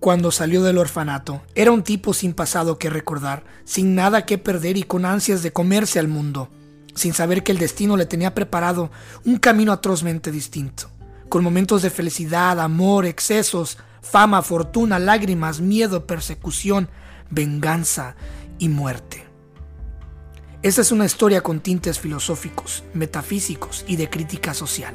cuando salió del orfanato. Era un tipo sin pasado que recordar, sin nada que perder y con ansias de comerse al mundo, sin saber que el destino le tenía preparado un camino atrozmente distinto, con momentos de felicidad, amor, excesos, fama, fortuna, lágrimas, miedo, persecución, venganza y muerte. Esta es una historia con tintes filosóficos, metafísicos y de crítica social.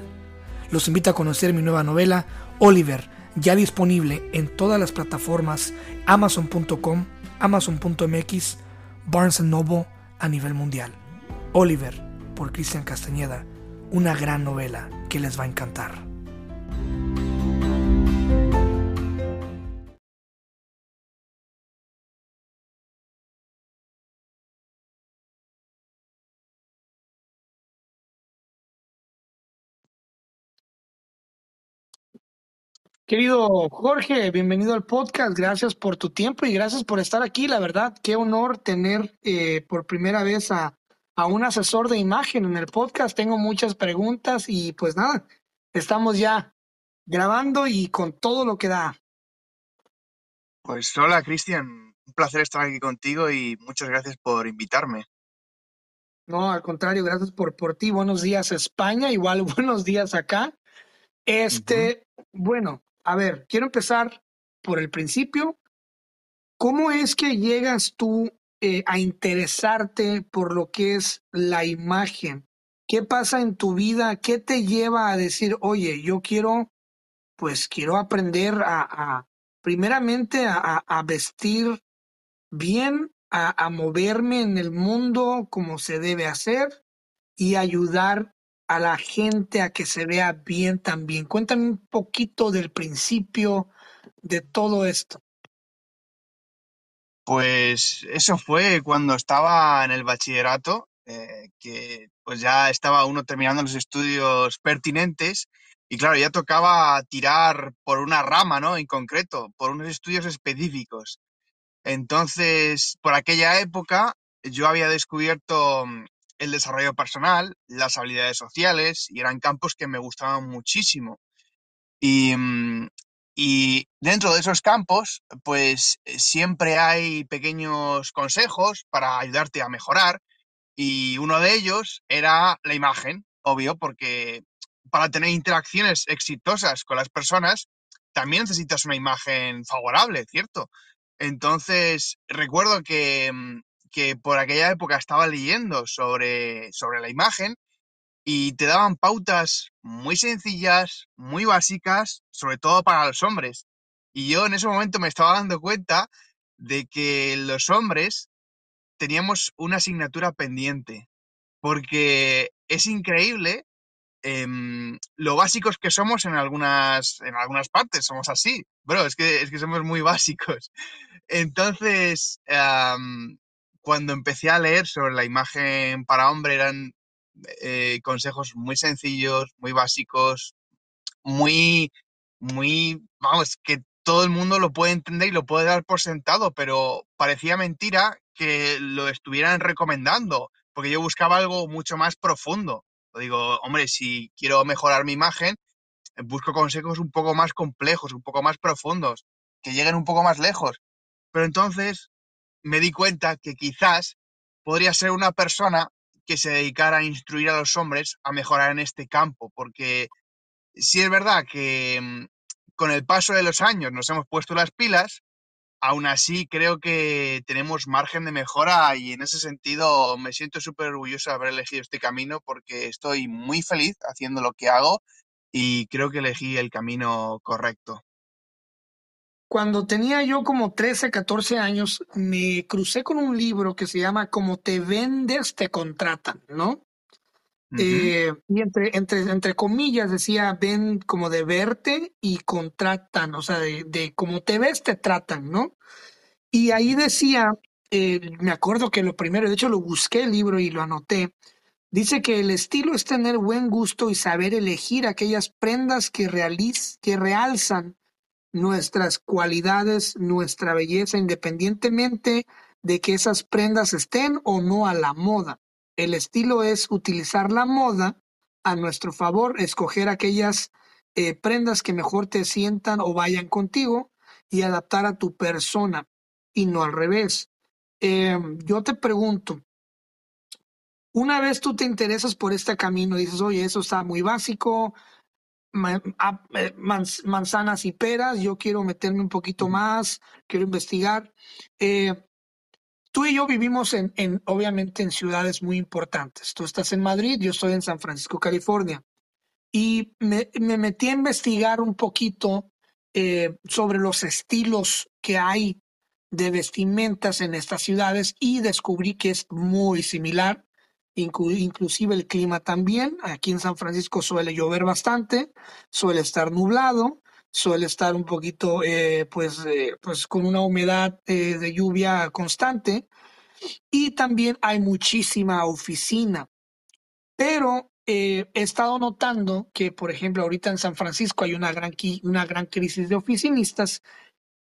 Los invito a conocer mi nueva novela, Oliver, ya disponible en todas las plataformas amazon.com, amazon.mx, Barnes Noble a nivel mundial. Oliver, por Cristian Castañeda, una gran novela que les va a encantar. Querido Jorge, bienvenido al podcast. Gracias por tu tiempo y gracias por estar aquí. La verdad, qué honor tener eh, por primera vez a, a un asesor de imagen en el podcast. Tengo muchas preguntas y pues nada, estamos ya grabando y con todo lo que da. Pues hola Cristian, un placer estar aquí contigo y muchas gracias por invitarme. No, al contrario, gracias por, por ti. Buenos días España, igual buenos días acá. Este, bueno, a ver, quiero empezar por el principio. ¿Cómo es que llegas tú eh, a interesarte por lo que es la imagen? ¿Qué pasa en tu vida? ¿Qué te lleva a decir, oye, yo quiero, pues quiero aprender a, primeramente a, vestir bien, a, a moverme en el mundo como se debe hacer y ayudar a la gente a que se vea bien también. Cuéntame un poquito del principio de todo esto. Pues eso fue cuando estaba en el bachillerato, eh, que pues ya estaba uno terminando los estudios pertinentes y claro, ya tocaba tirar por una rama, ¿no? En concreto, por unos estudios específicos. Entonces, por aquella época, yo había descubierto mm, el desarrollo personal, las habilidades sociales, y eran campos que me gustaban muchísimo. Y, mm, dentro de esos campos, pues eh, siempre hay pequeños consejos para ayudarte a mejorar, y uno de ellos era la imagen, obvio, porque para tener interacciones exitosas con las personas, también necesitas una imagen favorable, ¿cierto? Entonces, recuerdo que, mm, que por aquella época estaba leyendo sobre, sobre la imagen y te daban pautas muy sencillas, muy básicas, sobre todo para los hombres. Y yo en ese momento me estaba dando cuenta de que los hombres teníamos una asignatura pendiente, porque es increíble em, lo básicos que somos en algunas, en algunas partes, somos así, bro, es que, es que somos muy básicos. Entonces, cuando empecé a leer sobre la imagen para hombre eran eh, consejos muy sencillos, muy básicos, muy, muy, vamos, que todo el mundo lo puede entender y lo puede dar por sentado, pero parecía mentira que lo estuvieran recomendando, porque yo buscaba algo mucho más profundo. Digo, hombre, si quiero mejorar mi imagen, busco consejos un poco más complejos, un poco más profundos, que lleguen un poco más lejos. Pero entonces me di cuenta que quizás podría ser una persona que se dedicara a instruir a los hombres a mejorar en este campo, porque si es verdad que mm, con el paso de los años nos hemos puesto las pilas, aún así creo que tenemos margen de mejora y en ese sentido me siento súper orgulloso de haber elegido este camino porque estoy muy feliz haciendo lo que hago y creo que elegí el camino correcto. Cuando tenía yo como 13, 14 años, me crucé con un libro que se llama Como te vendes, te contratan, ¿no? eh, y entre, entre, entre comillas decía, ven como de verte y contratan, o sea, de, de como te ves, te tratan, ¿no? Y ahí decía, eh, me acuerdo que lo primero, de hecho lo busqué el libro y lo anoté, dice que el estilo es tener buen gusto y saber elegir aquellas prendas que, realiz, que realzan nuestras cualidades, nuestra belleza, independientemente de que esas prendas estén o no a la moda. El estilo es utilizar la moda a nuestro favor, escoger aquellas eh, prendas que mejor te sientan o vayan contigo y adaptar a tu persona y no al revés. Eh, yo te pregunto, una vez tú te interesas por este camino, dices, oye, eso está muy básico, manzanas y peras, yo quiero meterme un poquito más, quiero investigar. Eh, tú y yo vivimos en, en, obviamente, en ciudades muy importantes. Tú estás en Madrid, yo estoy en San Francisco, California. Y me, me metí a investigar un poquito eh, sobre los estilos que hay de vestimentas en estas ciudades y descubrí que es muy similar inclusive el clima también. Aquí en San Francisco suele llover bastante, suele estar nublado, suele estar un poquito, eh, pues, eh, pues con una humedad eh, de lluvia constante. Y también hay muchísima oficina. Pero he estado notando que, por ejemplo, ahorita en San Francisco hay una gran, una gran crisis de oficinistas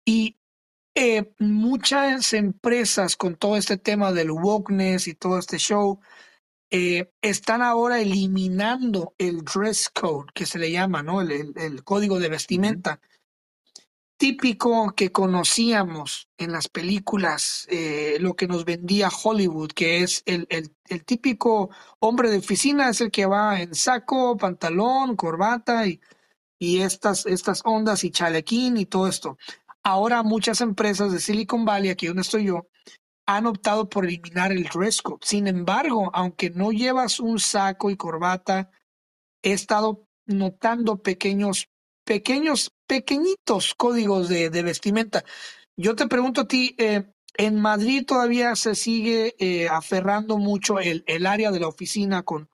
y muchas empresas con todo este tema del wokeness y todo este show eh, están ahora eliminando el dress code, que se le llama, ¿no? El, código de vestimenta. Típico que conocíamos en las películas, eh, lo que nos vendía Hollywood, que es el, el, típico hombre de oficina, es el que va en saco, pantalón, corbata y, y estas, estas ondas y chalequín y todo esto. Ahora muchas empresas de Silicon Valley, aquí donde estoy yo, han optado por eliminar el dress. Sin embargo, aunque no llevas un saco y corbata, he estado notando pequeños, pequeños, pequeñitos códigos de, vestimenta. Yo te pregunto a ti, eh, en Madrid todavía se sigue eh, aferrando mucho el, área de la oficina con,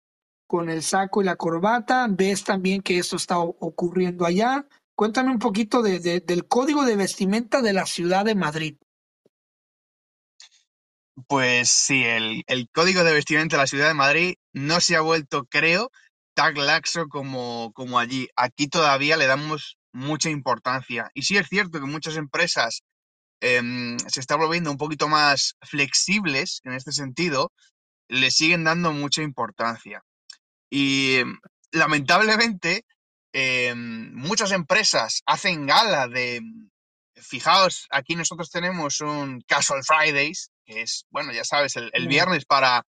con el saco y la corbata. ¿Ves también que esto está ocurriendo allá? Cuéntame un poquito de, del código de vestimenta de la ciudad de Madrid. Pues sí, el, código de vestimenta de la ciudad de Madrid no se ha vuelto, creo, tan laxo como, como allí. Aquí todavía le damos mucha importancia. Y sí es cierto que muchas empresas em, se están volviendo un poquito más flexibles en este sentido, le siguen dando mucha importancia. Y em, lamentablemente, em, muchas empresas hacen gala de, fijaos, aquí nosotros tenemos un Casual Fridays, que es, bueno, ya sabes, el, viernes para,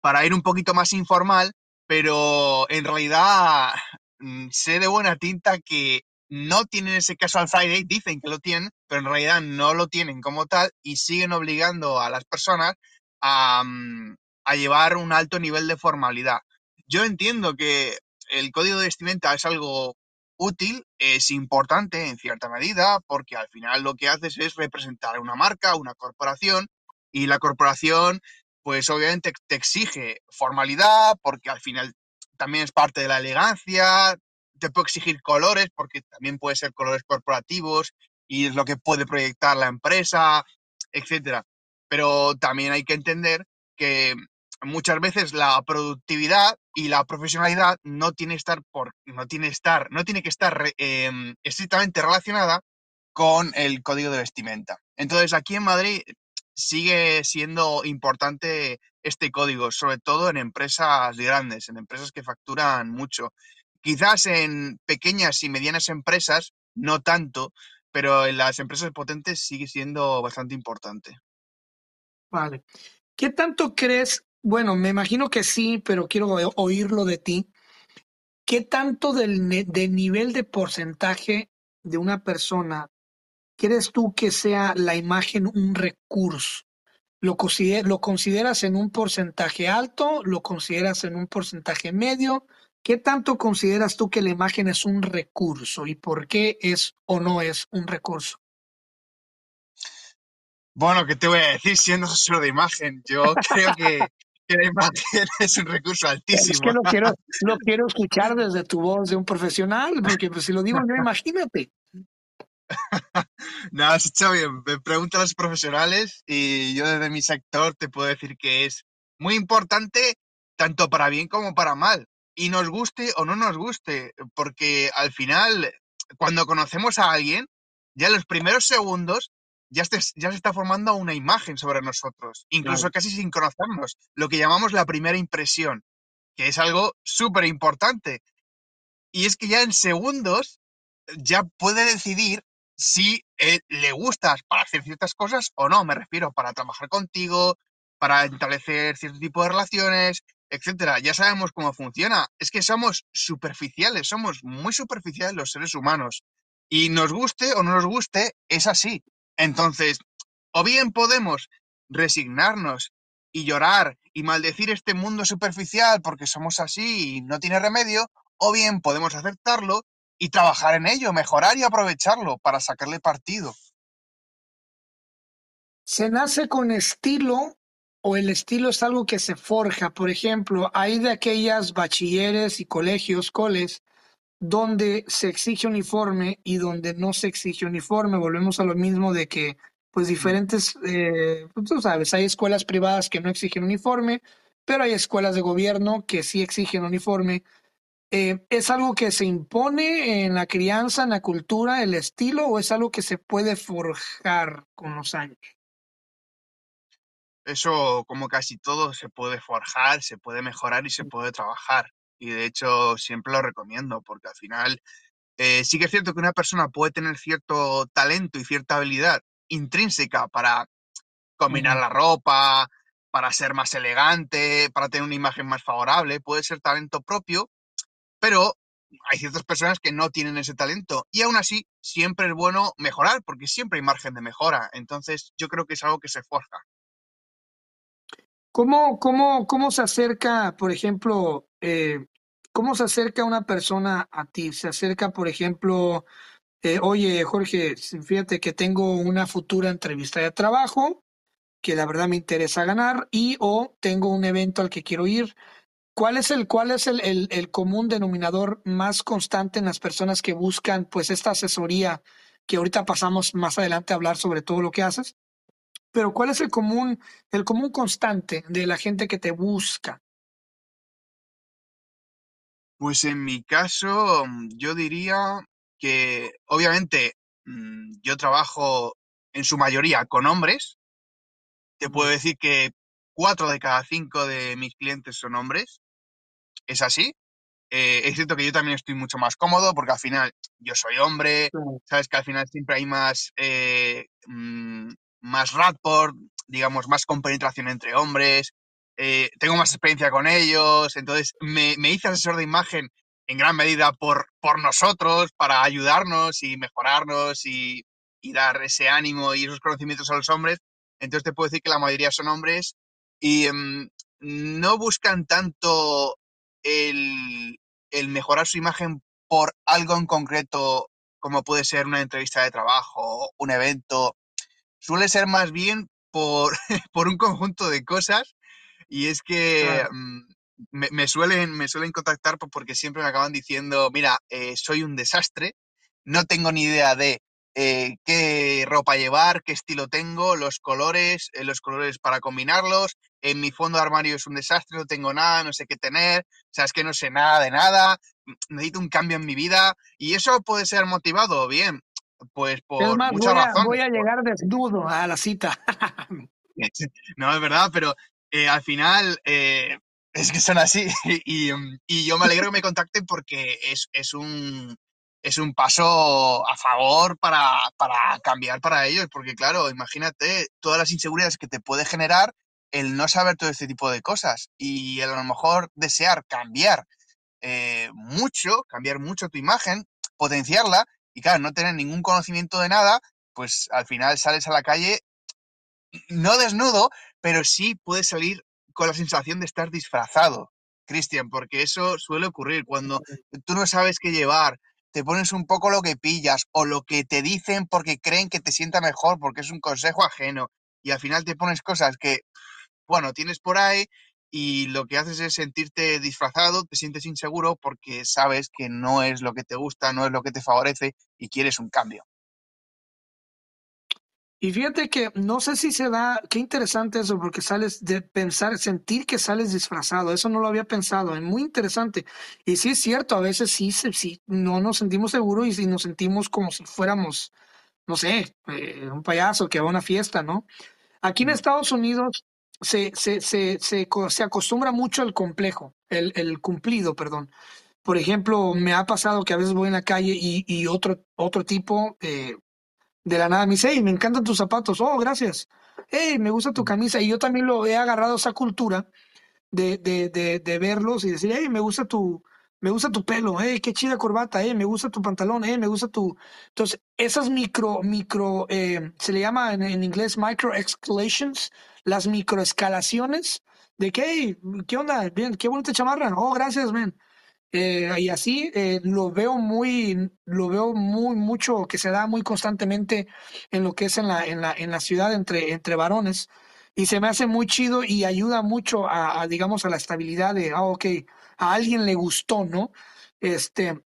para ir un poquito más informal, pero en realidad mm, sé de buena tinta que no tienen ese Casual Friday, dicen que lo tienen, pero en realidad no lo tienen como tal y siguen obligando a las personas a, mm, a llevar un alto nivel de formalidad. Yo entiendo que el código de vestimenta es algo útil, es importante en cierta medida, porque al final lo que haces es representar una marca, una corporación, y la corporación, pues obviamente te exige formalidad, porque al final también es parte de la elegancia, te puede exigir colores, porque también puede ser colores corporativos, y es lo que puede proyectar la empresa, etcétera. Pero también hay que entender que muchas veces la productividad y la profesionalidad no tiene, estar por, no tiene, estar, no tiene que estar em, estrictamente relacionada con el código de vestimenta. Entonces, aquí en Madrid sigue siendo importante este código, sobre todo en empresas grandes, en empresas que facturan mucho. Quizás en pequeñas y medianas empresas no tanto, pero en las empresas potentes sigue siendo bastante importante. Vale. ¿Qué tanto crees bueno, me imagino que sí, pero quiero oírlo de ti. ¿Qué tanto del, nivel de porcentaje de una persona crees tú que sea la imagen un recurso? ¿Lo, ¿Lo consideras en un porcentaje alto? ¿Lo consideras en un porcentaje medio? ¿Qué tanto consideras tú que la imagen es un recurso y por qué es o no es un recurso? Bueno, ¿qué te voy a decir siendo solo de imagen? Yo creo que la imagen es un recurso altísimo. Es que lo quiero, lo quiero escuchar desde tu voz de un profesional, porque pues, si lo digo yo, imagínate. No, has hecho bien. Me preguntan los profesionales y yo desde mi sector te puedo decir que es muy importante tanto para bien como para mal. Y nos guste o no nos guste, porque al final, cuando conocemos a alguien, ya en los primeros segundos ya, ya se está formando una imagen sobre nosotros, incluso casi sin conocernos, lo que llamamos la primera impresión, que es algo súper importante. Y es que ya en segundos ya puede decidir si eh, le gustas para hacer ciertas cosas o no, me refiero, para trabajar contigo, para establecer cierto tipo de relaciones, etcétera. Ya sabemos cómo funciona. Es que somos superficiales, somos muy superficiales los seres humanos. Y nos guste o no nos guste, es así. Entonces, o bien podemos resignarnos y llorar y maldecir este mundo superficial porque somos así y no tiene remedio, o bien podemos aceptarlo y trabajar en ello, mejorar y aprovecharlo para sacarle partido. ¿Se nace con estilo o el estilo es algo que se forja? Por ejemplo, hay de aquellas bachilleres y colegios, coles, donde se exige uniforme y donde no se exige uniforme. Volvemos a lo mismo de que, pues, diferentes, eh, pues, tú sabes, hay escuelas privadas que no exigen uniforme, pero hay escuelas de gobierno que sí exigen uniforme. Eh, ¿Es algo que se impone en la crianza, en la cultura, el estilo, o es algo que se puede forjar con los años? Eso, como casi todo, se puede forjar, se puede mejorar y se puede trabajar. Y de hecho, siempre lo recomiendo, porque al final eh, sí que es cierto que una persona puede tener cierto talento y cierta habilidad intrínseca para combinar la ropa, para ser más elegante, para tener una imagen más favorable, puede ser talento propio, pero hay ciertas personas que no tienen ese talento y aún así siempre es bueno mejorar porque siempre hay margen de mejora. Entonces yo creo que es algo que se forja. ¿Cómo, cómo, cómo se acerca, por ejemplo, eh, cómo se acerca una persona a ti? Se acerca, por ejemplo, eh, oye, Jorge, fíjate que tengo una futura entrevista de trabajo que la verdad me interesa ganar y o tengo un evento al que quiero ir. ¿Cuál es el, cuál es el, el, el común denominador más constante en las personas que buscan pues esta asesoría que ahorita pasamos más adelante a hablar sobre todo lo que haces? Pero ¿cuál es el común, el común constante de la gente que te busca? Pues en mi caso, yo diría que obviamente mm, yo trabajo en su mayoría con hombres. Te puedo decir que cuatro de cada cinco de mis clientes son hombres. Es así. Eh, es cierto que yo también estoy mucho más cómodo porque al final yo soy hombre, sabes que al final siempre hay más, eh, mm, más rapport, digamos, más compenetración entre hombres, eh, tengo más experiencia con ellos, entonces me, me, hice asesor de imagen en gran medida por, por nosotros, para ayudarnos y mejorarnos y, y dar ese ánimo y esos conocimientos a los hombres. Entonces te puedo decir que la mayoría son hombres y um, no buscan tanto el, el mejorar su imagen por algo en concreto, como puede ser una entrevista de trabajo, un evento, suele ser más bien por, por un conjunto de cosas y es que Claro. mm, me, me suelen, me suelen contactar porque siempre me acaban diciendo, mira, eh, soy un desastre, no tengo ni idea de eh, qué ropa llevar, qué estilo tengo, los colores, eh, los colores para combinarlos, en mi fondo de armario es un desastre, no tengo nada, no sé qué tener, o sea, es que no sé nada de nada, necesito un cambio en mi vida y eso puede ser motivado, bien, pues Es por más, muchas voy a, razones. voy a llegar desnudo a la cita. No, es verdad, pero eh, al final eh, es que son así y, mm, y yo me alegro que me contacten porque es, es un, es un paso a favor para, para cambiar para ellos, porque claro, imagínate todas las inseguridades que te puede generar el no saber todo este tipo de cosas y el a lo mejor desear cambiar eh, mucho, cambiar mucho tu imagen, potenciarla y claro, no tener ningún conocimiento de nada, pues al final sales a la calle no desnudo, pero sí puedes salir con la sensación de estar disfrazado, Cristian, porque eso suele ocurrir. Cuando tú no sabes qué llevar, te pones un poco lo que pillas o lo que te dicen porque creen que te sienta mejor, porque es un consejo ajeno, y al final te pones cosas que, bueno, tienes por ahí y lo que haces es sentirte disfrazado, te sientes inseguro porque sabes que no es lo que te gusta, no es lo que te favorece y quieres un cambio. Y fíjate que no sé si se da, qué interesante eso, porque sales de pensar, sentir que sales disfrazado, eso no lo había pensado, es muy interesante. Y sí es cierto, a veces sí, sí, no nos sentimos seguros y sí nos sentimos como si fuéramos, no sé, eh, un payaso que va a una fiesta, ¿no? Aquí en. Estados Unidos se, se, se, se, co- se acostumbra mucho al complejo, el, el cumplido, perdón. Por ejemplo, me ha pasado que a veces voy en la calle y, y otro, otro tipo, eh, de la nada me dice, hey, me encantan tus zapatos, oh, gracias, hey, me gusta tu camisa, y yo también lo he agarrado esa cultura de, de, de, de verlos y decir, hey, me gusta tu, me gusta tu pelo, hey, qué chida corbata, hey, me gusta tu pantalón, hey, me gusta tu... Entonces, esas micro, micro, eh, se le llama en, en inglés micro escalations, las microescalaciones de que, hey, ¿qué onda? Bien, qué bonita chamarra, oh, gracias, man. Eh, y así eh, lo veo muy, lo veo muy mucho que se da muy constantemente en lo que es en la, en la, en la ciudad entre, entre varones. Y se me hace muy chido y ayuda mucho a, a, digamos, a la estabilidad de, ah, ok, a alguien le gustó, ¿no? Este,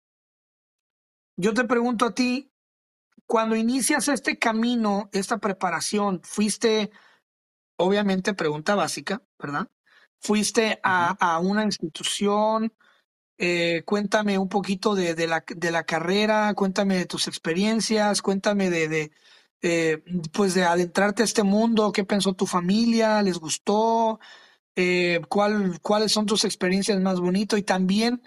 yo te pregunto a ti, cuando inicias este camino, esta preparación, fuiste, obviamente, pregunta básica, ¿verdad? Fuiste a, a una institución, eh, cuéntame un poquito de, de, la, de, la, carrera, cuéntame de tus experiencias, cuéntame de, de eh, pues de adentrarte a este mundo, qué pensó tu familia, les gustó, eh, ¿cuál, cuáles son tus experiencias más bonitas y también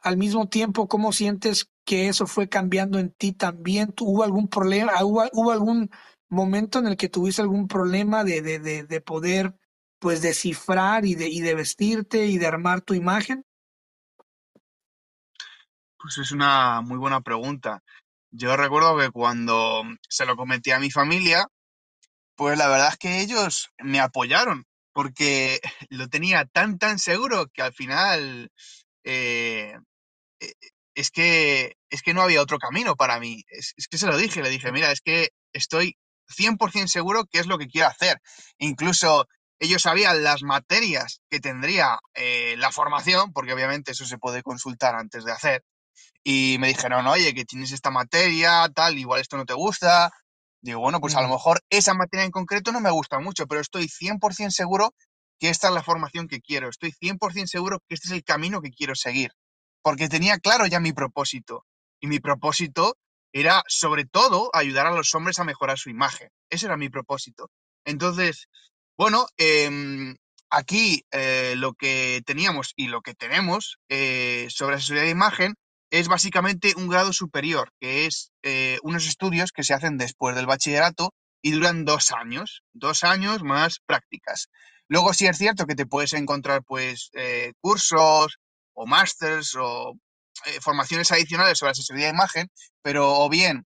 al mismo tiempo cómo sientes que eso fue cambiando en ti también. ¿Hubo algún problema, hubo, hubo algún momento en el que tuviste algún problema de, de, de, de poder pues descifrar y de, y de vestirte y de armar tu imagen? Pues es una muy buena pregunta. Yo recuerdo que cuando se lo comenté a mi familia, pues la verdad es que ellos me apoyaron, porque lo tenía tan, tan seguro que al final eh, es, que, es que no había otro camino para mí. Es, es, que se lo dije, le dije, mira, es que estoy 100% seguro que es lo que quiero hacer. Incluso ellos sabían las materias que tendría eh, la formación, porque obviamente eso se puede consultar antes de hacer y me dijeron, oye, que tienes esta materia, tal, igual esto no te gusta. Digo, bueno, pues a lo mejor esa materia en concreto no me gusta mucho, pero estoy 100% seguro que esta es la formación que quiero. Estoy 100% seguro que este es el camino que quiero seguir. Porque tenía claro ya mi propósito. Y mi propósito era, sobre todo, ayudar a los hombres a mejorar su imagen. Ese era mi propósito. Entonces, bueno, eh, aquí eh, lo que teníamos y lo que tenemos eh, sobre asesoría de imagen es básicamente un grado superior, que es eh, unos estudios que se hacen después del bachillerato y duran dos años, dos años más prácticas. Luego sí es cierto que te puedes encontrar pues cursos o másters o eh, formaciones adicionales sobre asesoría de imagen, pero o bien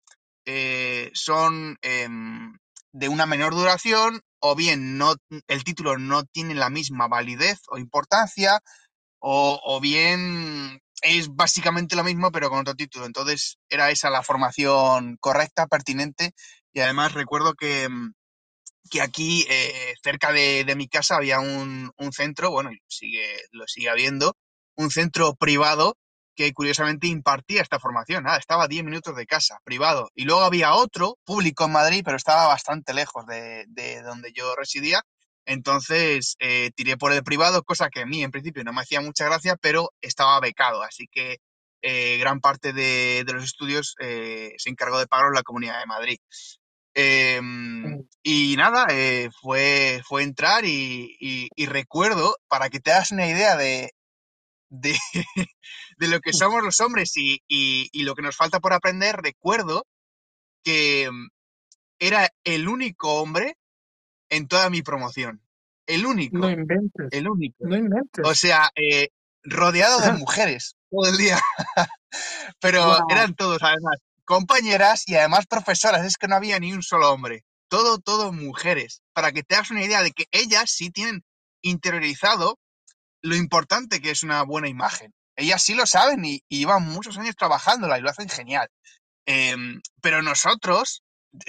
eh, son em, de una menor duración o bien no, el título no tiene la misma validez o importancia o, bien es básicamente lo mismo, pero con otro título. Entonces, era esa la formación correcta, pertinente. Y además recuerdo que, que aquí, eh, cerca de, de, mi casa, había un, un, centro, bueno, sigue, lo sigue habiendo, un centro privado que curiosamente impartía esta formación. Nada, estaba a 10 minutos de casa, privado. Y luego había otro, público en Madrid, pero estaba bastante lejos de, de donde yo residía. Entonces eh, tiré por el privado, cosa que a mí en principio no me hacía mucha gracia, pero estaba becado, así que eh, gran parte de, de los estudios eh, se encargó de pagar la Comunidad de Madrid. Em, y nada, eh, fue, fue entrar y, y, y, recuerdo, para que te hagas una idea de, de, de lo que somos los hombres y, y lo que nos falta por aprender, recuerdo que em, era el único hombre en toda mi promoción. El único. No inventes. El único. No inventes. O sea, eh, rodeado de mujeres todo el día. Pero wow. eran todos, además, compañeras y además profesoras. Es que no había ni un solo hombre. Todo, todo mujeres. Para que te hagas una idea de que ellas sí tienen interiorizado lo importante que es una buena imagen. Ellas sí lo saben y, y llevan muchos años trabajándola y lo hacen genial. Eh, pero nosotros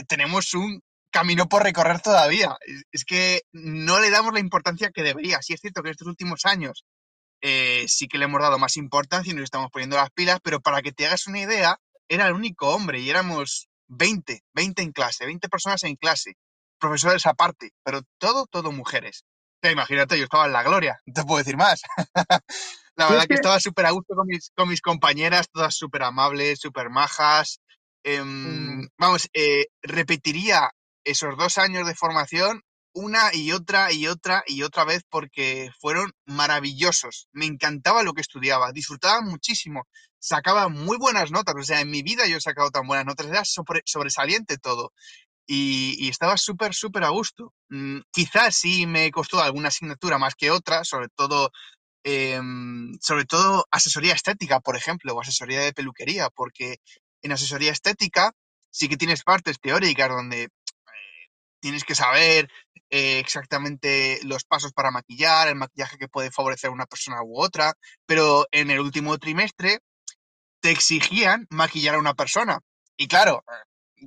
tenemos un camino por recorrer todavía. Es que no le damos la importancia que debería. Sí es cierto que en estos últimos años eh, sí que le hemos dado más importancia y nos estamos poniendo las pilas, pero para que te hagas una idea, era el único hombre y éramos 20, 20 en clase, 20 personas en clase, profesores aparte, pero todo, todo mujeres. Ya, imagínate, yo estaba en la gloria, no te puedo decir más. la verdad es que... que estaba súper a gusto con mis, con mis compañeras, todas súper amables, súper majas. Eh, mm. Vamos, eh, repetiría esos dos años de formación una y otra y otra y otra vez porque fueron maravillosos. Me encantaba lo que estudiaba, disfrutaba muchísimo, sacaba muy buenas notas. O sea, en mi vida yo he sacado tan buenas notas, era sobresaliente todo. Y, estaba súper, súper a gusto. Mm, quizás sí me costó alguna asignatura más que otra, sobre todo Em, sobre todo asesoría estética, por ejemplo, o asesoría de peluquería, porque en asesoría estética sí que tienes partes teóricas donde eh, tienes que saber eh, exactamente los pasos para maquillar, el maquillaje que puede favorecer a una persona u otra, pero en el último trimestre te exigían maquillar a una persona. Y claro,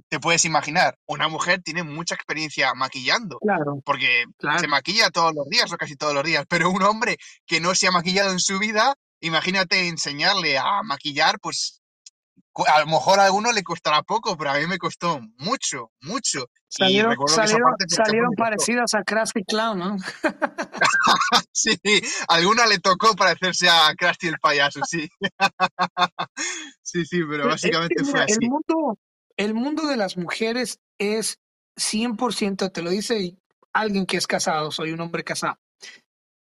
te puedes imaginar, una mujer tiene mucha experiencia maquillando, claro, porque se maquilla todos los días o casi todos los días, pero un hombre que no se ha maquillado en su vida, imagínate enseñarle a maquillar, pues a lo mejor a alguno le costará poco, pero a mí me costó mucho, mucho. Salieron, salieron, parecidas a Krusty Clown, ¿no? sí, alguna le tocó parecerse a Krusty el payaso, sí. sí, sí, pero básicamente fue así. El mundo, el mundo de las mujeres es 100%, te lo dice alguien que es casado, soy un hombre casado.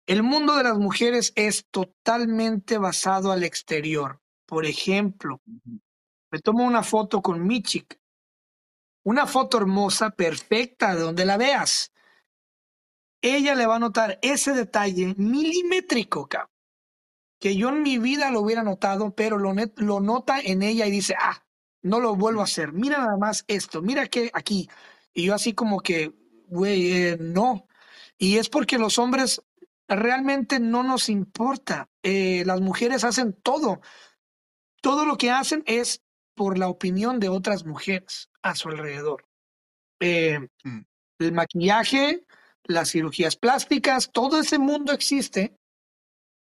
El mundo de las mujeres es totalmente basado al exterior. Por ejemplo, me tomo una foto con mi chica, una foto hermosa, perfecta, de donde la veas. Ella le va a notar ese detalle milimétrico, que yo en mi vida lo hubiera notado, pero lo, lo nota en ella y dice, ah, no lo vuelvo a hacer. Mira nada más esto, mira que aquí. Y yo así como que, güey, eh, no. Y es porque los hombres realmente no nos importa. Eh, las mujeres hacen todo. Todo lo que hacen es por la opinión de otras mujeres a su alrededor. Eh, mm. El maquillaje, las cirugías plásticas, todo ese mundo existe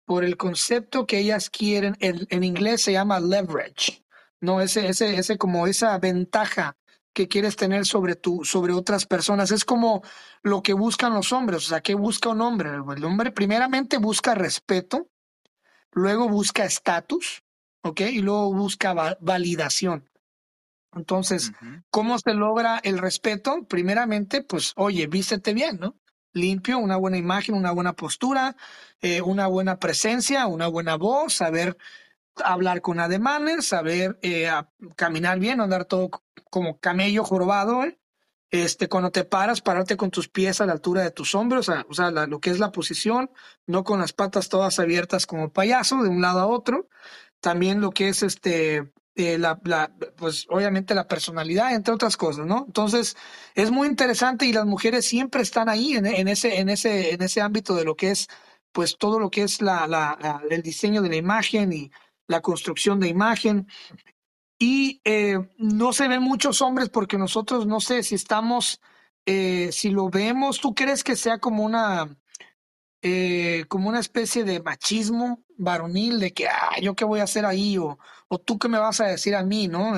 por el concepto que ellas quieren. en inglés se llama leverage. ¿No? Ese, ese, ese como esa ventaja que quieres tener sobre tu, sobre otras personas. Es como lo que buscan los hombres. O sea, ¿qué busca un hombre? El hombre primeramente busca respeto, luego busca estatus, ¿ok? Y luego busca validación. Entonces, ¿cómo se logra el respeto? Primeramente, pues, oye, vístete bien, ¿no? Limpio, una buena imagen, una buena postura, eh, una buena presencia, una buena voz, saber hablar con ademanes, saber eh, caminar bien, andar todo como camello jorobado, ¿eh? Este, cuando te paras, pararte con tus pies a la altura de tus hombros, o sea, lo que es la posición, no con las patas todas abiertas como payaso de un lado a otro. También lo que es este, eh, pues obviamente la personalidad, entre otras cosas, ¿no? Entonces, es muy interesante y las mujeres siempre están ahí en, ese, en ese, en ese ámbito de lo que es, pues todo lo que es la, el diseño de la imagen y la construcción de imagen. Y eh, no se ven muchos hombres porque nosotros no sé si estamos, eh, si lo vemos, ¿tú crees que sea como una, eh, como una especie de machismo varonil de que, ah, yo qué voy a hacer ahí o, o tú qué me vas a decir a mí, ¿no?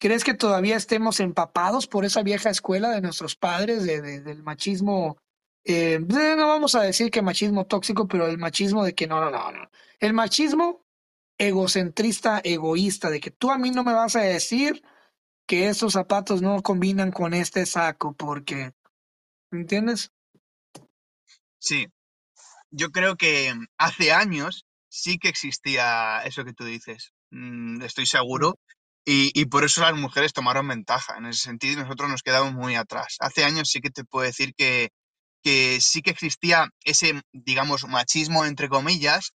¿Crees que todavía estemos empapados por esa vieja escuela de nuestros padres de, del machismo? no vamos a decir que machismo tóxico, pero el machismo de que no, no, no, no. El machismo egocentrista, egoísta, de que tú a mí no me vas a decir que esos zapatos no combinan con este saco, porque, ¿entiendes? Sí, yo creo que hace años sí que existía eso que tú dices, mm, estoy seguro, y, y, por eso las mujeres tomaron ventaja en ese sentido nosotros nos quedamos muy atrás. Hace años sí que te puedo decir que, que sí que existía ese, digamos, machismo, entre comillas,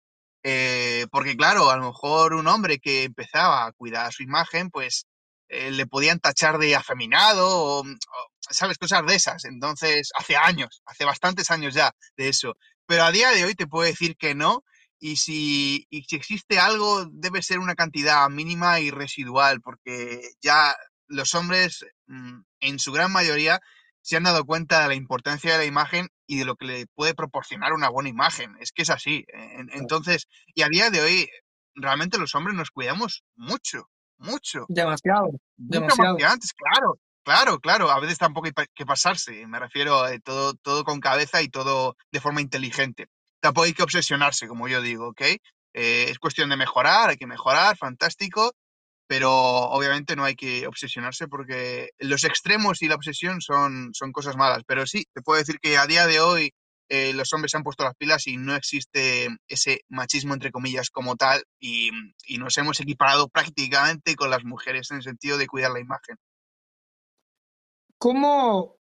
eh, porque claro, a lo mejor un hombre que empezaba a cuidar su imagen, pues eh, le podían tachar de afeminado mm, o, ¿sabes? Cosas de esas. Entonces, hace años, hace bastantes años ya de eso. Pero a día de hoy te puedo decir que no. Y si, y si existe algo, debe ser una cantidad mínima y residual, porque ya los hombres, mm, en su gran mayoría, se han dado cuenta de la importancia de la imagen y de lo que le puede proporcionar una buena imagen. Es que es así. Entonces, y a día de hoy, realmente los hombres nos cuidamos mucho, mucho. Demasiado. demasiado. antes, claro. Claro, claro, a veces tampoco hay que pasarse, me refiero a todo, todo con cabeza y todo de forma inteligente. Tampoco hay que obsesionarse, como yo digo, ¿ok? Eh, es cuestión de mejorar, hay que mejorar, fantástico, pero obviamente no hay que obsesionarse porque los extremos y la obsesión son, son cosas malas. Pero sí, te puedo decir que a día de hoy eh, los hombres se han puesto las pilas y no existe ese machismo, entre comillas, como tal, y, nos hemos equiparado prácticamente con las mujeres en el sentido de cuidar la imagen. ¿Cómo,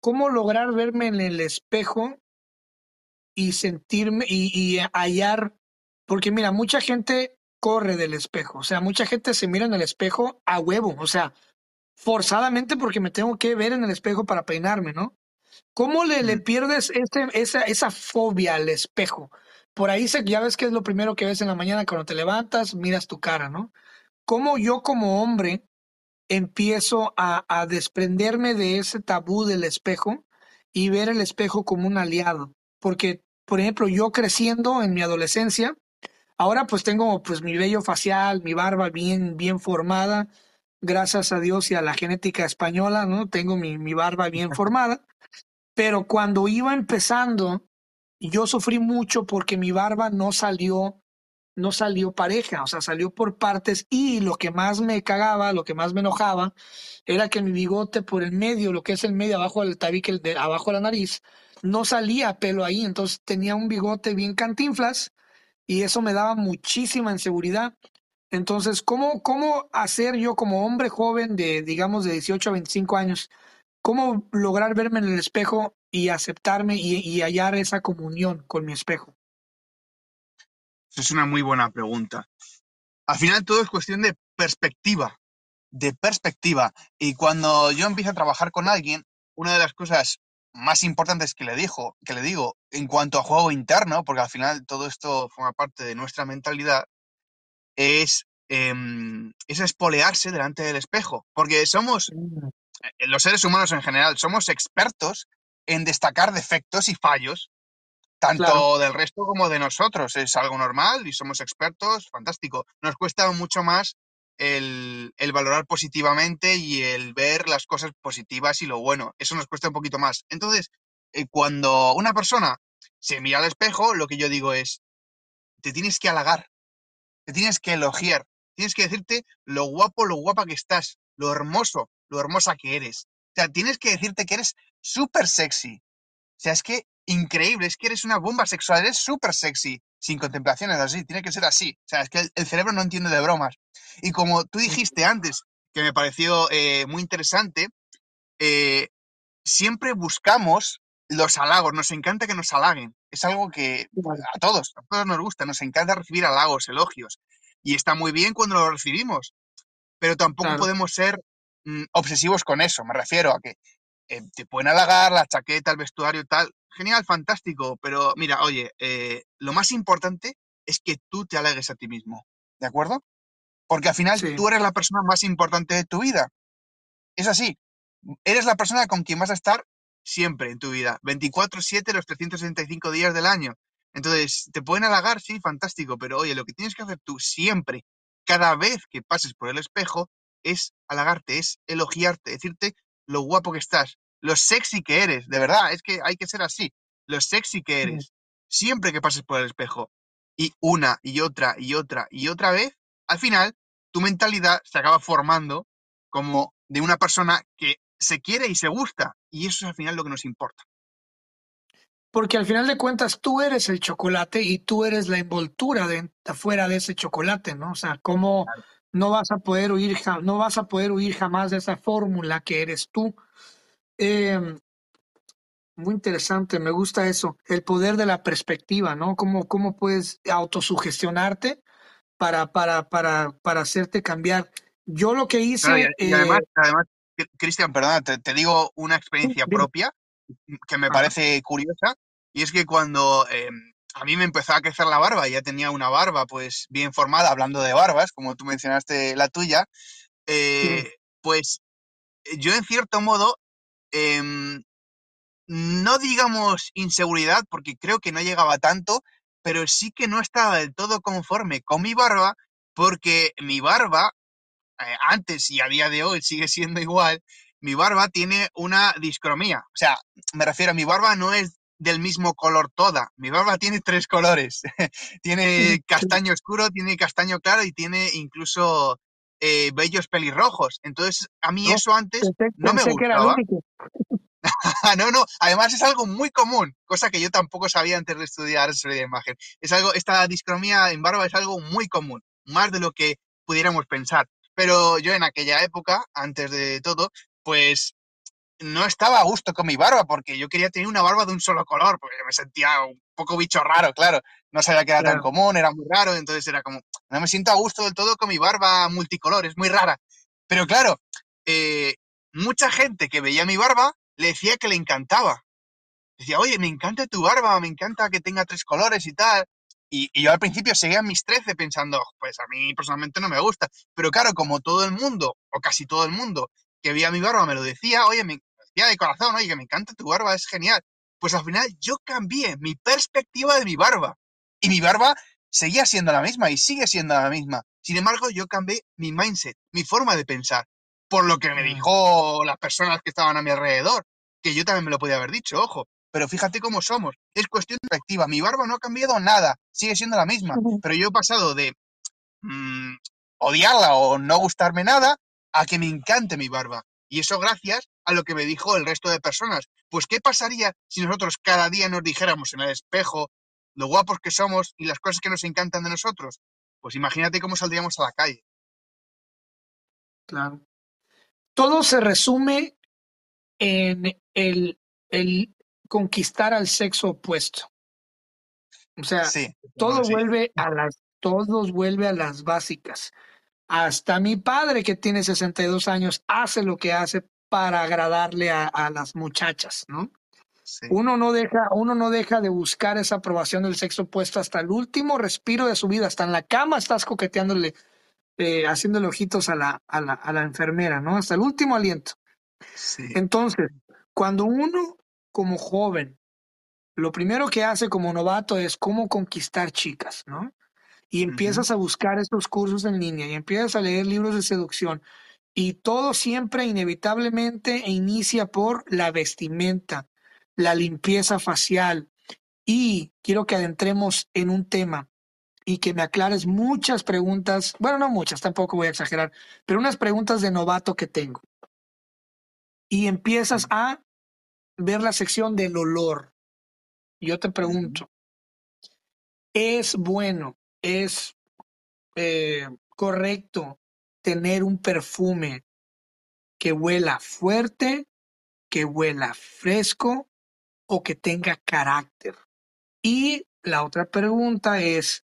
cómo lograr verme en el espejo y sentirme y hallar? Porque mira, mucha gente corre del espejo. O sea, mucha gente se mira en el espejo a huevo, o sea, forzadamente porque me tengo que ver en el espejo para peinarme, ¿no? ¿Cómo le, le pierdes este, esa, esa fobia al espejo? Por ahí se, ya ves que es lo primero que ves en la mañana cuando te levantas, miras tu cara, ¿no? ¿Cómo yo como hombre empiezo a, a desprenderme de ese tabú del espejo y ver el espejo como un aliado? Porque, por ejemplo, yo creciendo en mi adolescencia, Ahora pues tengo pues mi vello facial, mi barba bien, bien formada, gracias a Dios y a la genética española, ¿no? Tengo mi, mi barba bien formada, pero cuando iba empezando, yo sufrí mucho porque mi barba no salió, no salió pareja, o sea, salió por partes y lo que más me cagaba, lo que más me enojaba, era que mi bigote por el medio, lo que es el medio abajo del tabique, de, abajo de la nariz, no salía pelo ahí, entonces tenía un bigote bien cantinflas y eso me daba muchísima inseguridad. Entonces, ¿cómo, cómo hacer yo como hombre joven de, digamos, de 18 a 25 años, cómo lograr verme en el espejo y aceptarme y, hallar esa comunión con mi espejo? Es una muy buena pregunta. Al final todo es cuestión de perspectiva, de perspectiva. Y cuando yo empiezo a trabajar con alguien, una de las cosas más importantes que le dijo, que le digo, en cuanto a juego interno, porque al final todo esto forma parte de nuestra mentalidad, es, eh, es espolearse delante del espejo. Porque somos, Mm, eh, los seres humanos en general, somos expertos en destacar defectos y fallos, Claro, tanto del resto como de nosotros. Es algo normal y somos expertos, fantástico. Nos cuesta mucho más el, valorar positivamente y el ver las cosas positivas y lo bueno. Eso nos cuesta un poquito más. Entonces, eh, cuando una persona se mira al espejo, lo que yo digo es, te tienes que halagar, te tienes que elogiar, tienes que decirte lo guapo, lo guapa que estás, lo hermoso, lo hermosa que eres. O sea, tienes que decirte que eres súper sexy. O sea, es que increíble, es que eres una bomba sexual, eres súper sexy, sin contemplaciones así, tiene que ser así. O sea, es que el, el cerebro no entiende de bromas. Y como tú dijiste antes, que me pareció eh, muy interesante, eh, siempre buscamos los halagos, nos encanta que nos halaguen. Es algo que a todos, a todos nos gusta, nos encanta recibir halagos, elogios. Y está muy bien cuando lo recibimos, pero tampoco claro. podemos ser mm, obsesivos con eso. Me refiero a que eh, te pueden halagar la chaqueta, el vestuario, tal. Genial, fantástico, pero mira, oye, eh, lo más importante es que tú te halagues a ti mismo, ¿de acuerdo? Porque al final Sí, tú eres la persona más importante de tu vida. Es así. Eres la persona con quien vas a estar siempre en tu vida. 24/7 los 365 días del año. Entonces, ¿te pueden halagar? Sí, fantástico. Pero oye, lo que tienes que hacer tú siempre, cada vez que pases por el espejo, es halagarte, es elogiarte, decirte lo guapo que estás, lo sexy que eres. De verdad, es que hay que ser así. Lo sexy que eres. Siempre que pases por el espejo. Y una y otra y otra y otra vez, al final, tu mentalidad se acaba formando como de una persona que se quiere y se gusta. Y eso es al final lo que nos importa. Porque al final de cuentas tú eres el chocolate y tú eres la envoltura de afuera de ese chocolate, ¿no? O sea, cómo no vas a poder huir, no vas a poder huir jamás de esa fórmula que eres tú. Eh, muy interesante, me gusta eso, el poder de la perspectiva, ¿no? Cómo, cómo puedes autosugestionarte para, para, para, para hacerte cambiar. Yo lo que y, hice, eh, además, Cri- Cristian, perdona, te, te digo una experiencia propia que me Ajá, parece curiosa, y es que cuando eh, a mí me empezó a crecer la barba, ya tenía una barba pues bien formada, hablando de barbas, como tú mencionaste la tuya, sí, eh, pues yo en cierto modo em, no digamos inseguridad, porque creo que no llegaba tanto, pero sí que no estaba del todo conforme con mi barba, porque mi barba, eh, antes y a día de hoy sigue siendo igual, mi barba tiene una discromía. O sea, me refiero a mi barba no es del mismo color toda, mi barba tiene tres colores. tiene castaño oscuro, tiene castaño claro y tiene incluso eh, bellos pelirrojos. Entonces, a mí eso antes pensé, no me gustaba. no, no, además es algo muy común, cosa que yo tampoco sabía antes de estudiar asesoría de imagen. Es algo, esta discromía en barba es algo muy común, más de lo que pudiéramos pensar. Pero yo en aquella época, antes de todo, pues no estaba a gusto con mi barba, porque yo quería tener una barba de un solo color, porque me sentía un poco bicho raro, claro. No sabía que era tan común, era muy raro, entonces era como, no me siento a gusto del todo con mi barba multicolor, es muy rara. Pero claro, eh, mucha gente que veía mi barba le decía que le encantaba. Decía, oye, me encanta tu barba, me encanta que tenga tres colores y tal. Y, y yo al principio seguía mis 13 pensando, pues a mí personalmente no me gusta. Pero claro, como todo el mundo, o casi todo el mundo, que veía mi barba me lo decía, oye, me de corazón, oye, que me encanta tu barba, es genial. Pues al final yo cambié mi perspectiva de mi barba. Y mi barba seguía siendo la misma y sigue siendo la misma. Sin embargo, yo cambié mi mindset, mi forma de pensar. Por lo que me Mm. dijo las personas que estaban a mi alrededor, que yo también me lo podía haber dicho, ojo. Pero fíjate cómo somos. Es cuestión de perspectiva. Mi barba no ha cambiado nada. Sigue siendo la misma. Pero yo he pasado de mm, odiarla o no gustarme nada a que me encante mi barba. Y eso gracias a lo que me dijo el resto de personas. Pues, ¿qué pasaría si nosotros cada día nos dijéramos en el espejo lo guapos que somos y las cosas que nos encantan de nosotros? Pues imagínate cómo saldríamos a la calle. Claro. Todo se resume en el, el conquistar al sexo opuesto. O sea, Sí. todo sí. vuelve a las, todos vuelve a las básicas. Hasta mi padre, que tiene 62 años, hace lo que hace para agradarle a, a las muchachas, ¿no? Sí. Uno no deja, uno no deja de buscar esa aprobación del sexo opuesto hasta el último respiro de su vida, hasta en la cama estás coqueteándole, eh, haciéndole ojitos a la, a la, a la enfermera, ¿no? Hasta el último aliento. Sí. Entonces, cuando uno como joven, lo primero que hace como novato es cómo conquistar chicas, ¿no? Y empiezas a buscar estos cursos en línea y empiezas a leer libros de seducción y todo siempre inevitablemente inicia por la vestimenta, la limpieza facial y quiero que adentremos en un tema y que me aclares muchas preguntas, bueno, no muchas, tampoco voy a exagerar, pero unas preguntas de novato que tengo. Y empiezas a ver la sección del olor. Yo te pregunto, ¿es bueno, es eh, correcto tener un perfume que huela fuerte, que huela fresco o que tenga carácter? Y la otra pregunta es,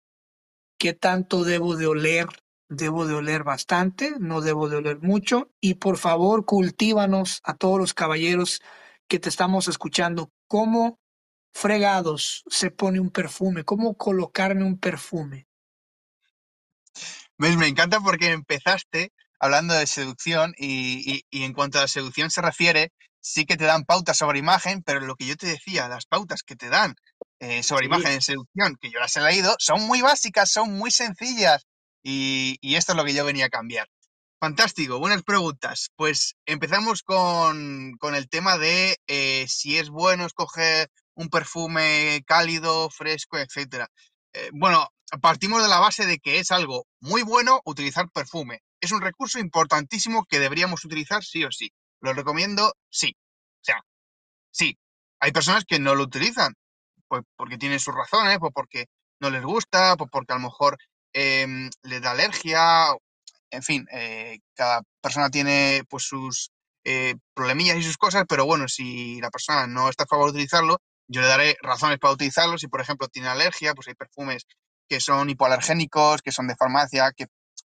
¿qué tanto debo de oler? ¿Debo de oler bastante? ¿No debo de oler mucho? Y por favor, cultívanos a todos los caballeros que te estamos escuchando, ¿cómo fregados se pone un perfume? ¿Cómo colocarme un perfume? ¿Ves? Me encanta porque empezaste hablando de seducción y, y- y en cuanto a la seducción se refiere, sí que te dan pautas sobre imagen, pero lo que yo te decía, las pautas que te dan eh, sobre Sí. imagen en seducción, que yo las he leído, son muy básicas, son muy sencillas y, y esto es lo que yo venía a cambiar. Fantástico, buenas preguntas. Pues empezamos con, con el tema de eh, si es bueno escoger un perfume cálido, fresco, etcétera. Eh, bueno, partimos de la base de que es algo muy bueno utilizar perfume. Es un recurso importantísimo que deberíamos utilizar sí o sí. Lo recomiendo, sí. O sea, sí. Hay personas que no lo utilizan, pues porque tienen sus razones, pues porque no les gusta, pues porque a lo mejor em, les da alergia, en fin, eh, cada persona tiene pues sus eh, problemillas y sus cosas, pero bueno, si la persona no está a favor de utilizarlo, yo le daré razones para utilizarlo. Si, por ejemplo, tiene alergia, pues hay perfumes que son hipoalergénicos, que son de farmacia, que,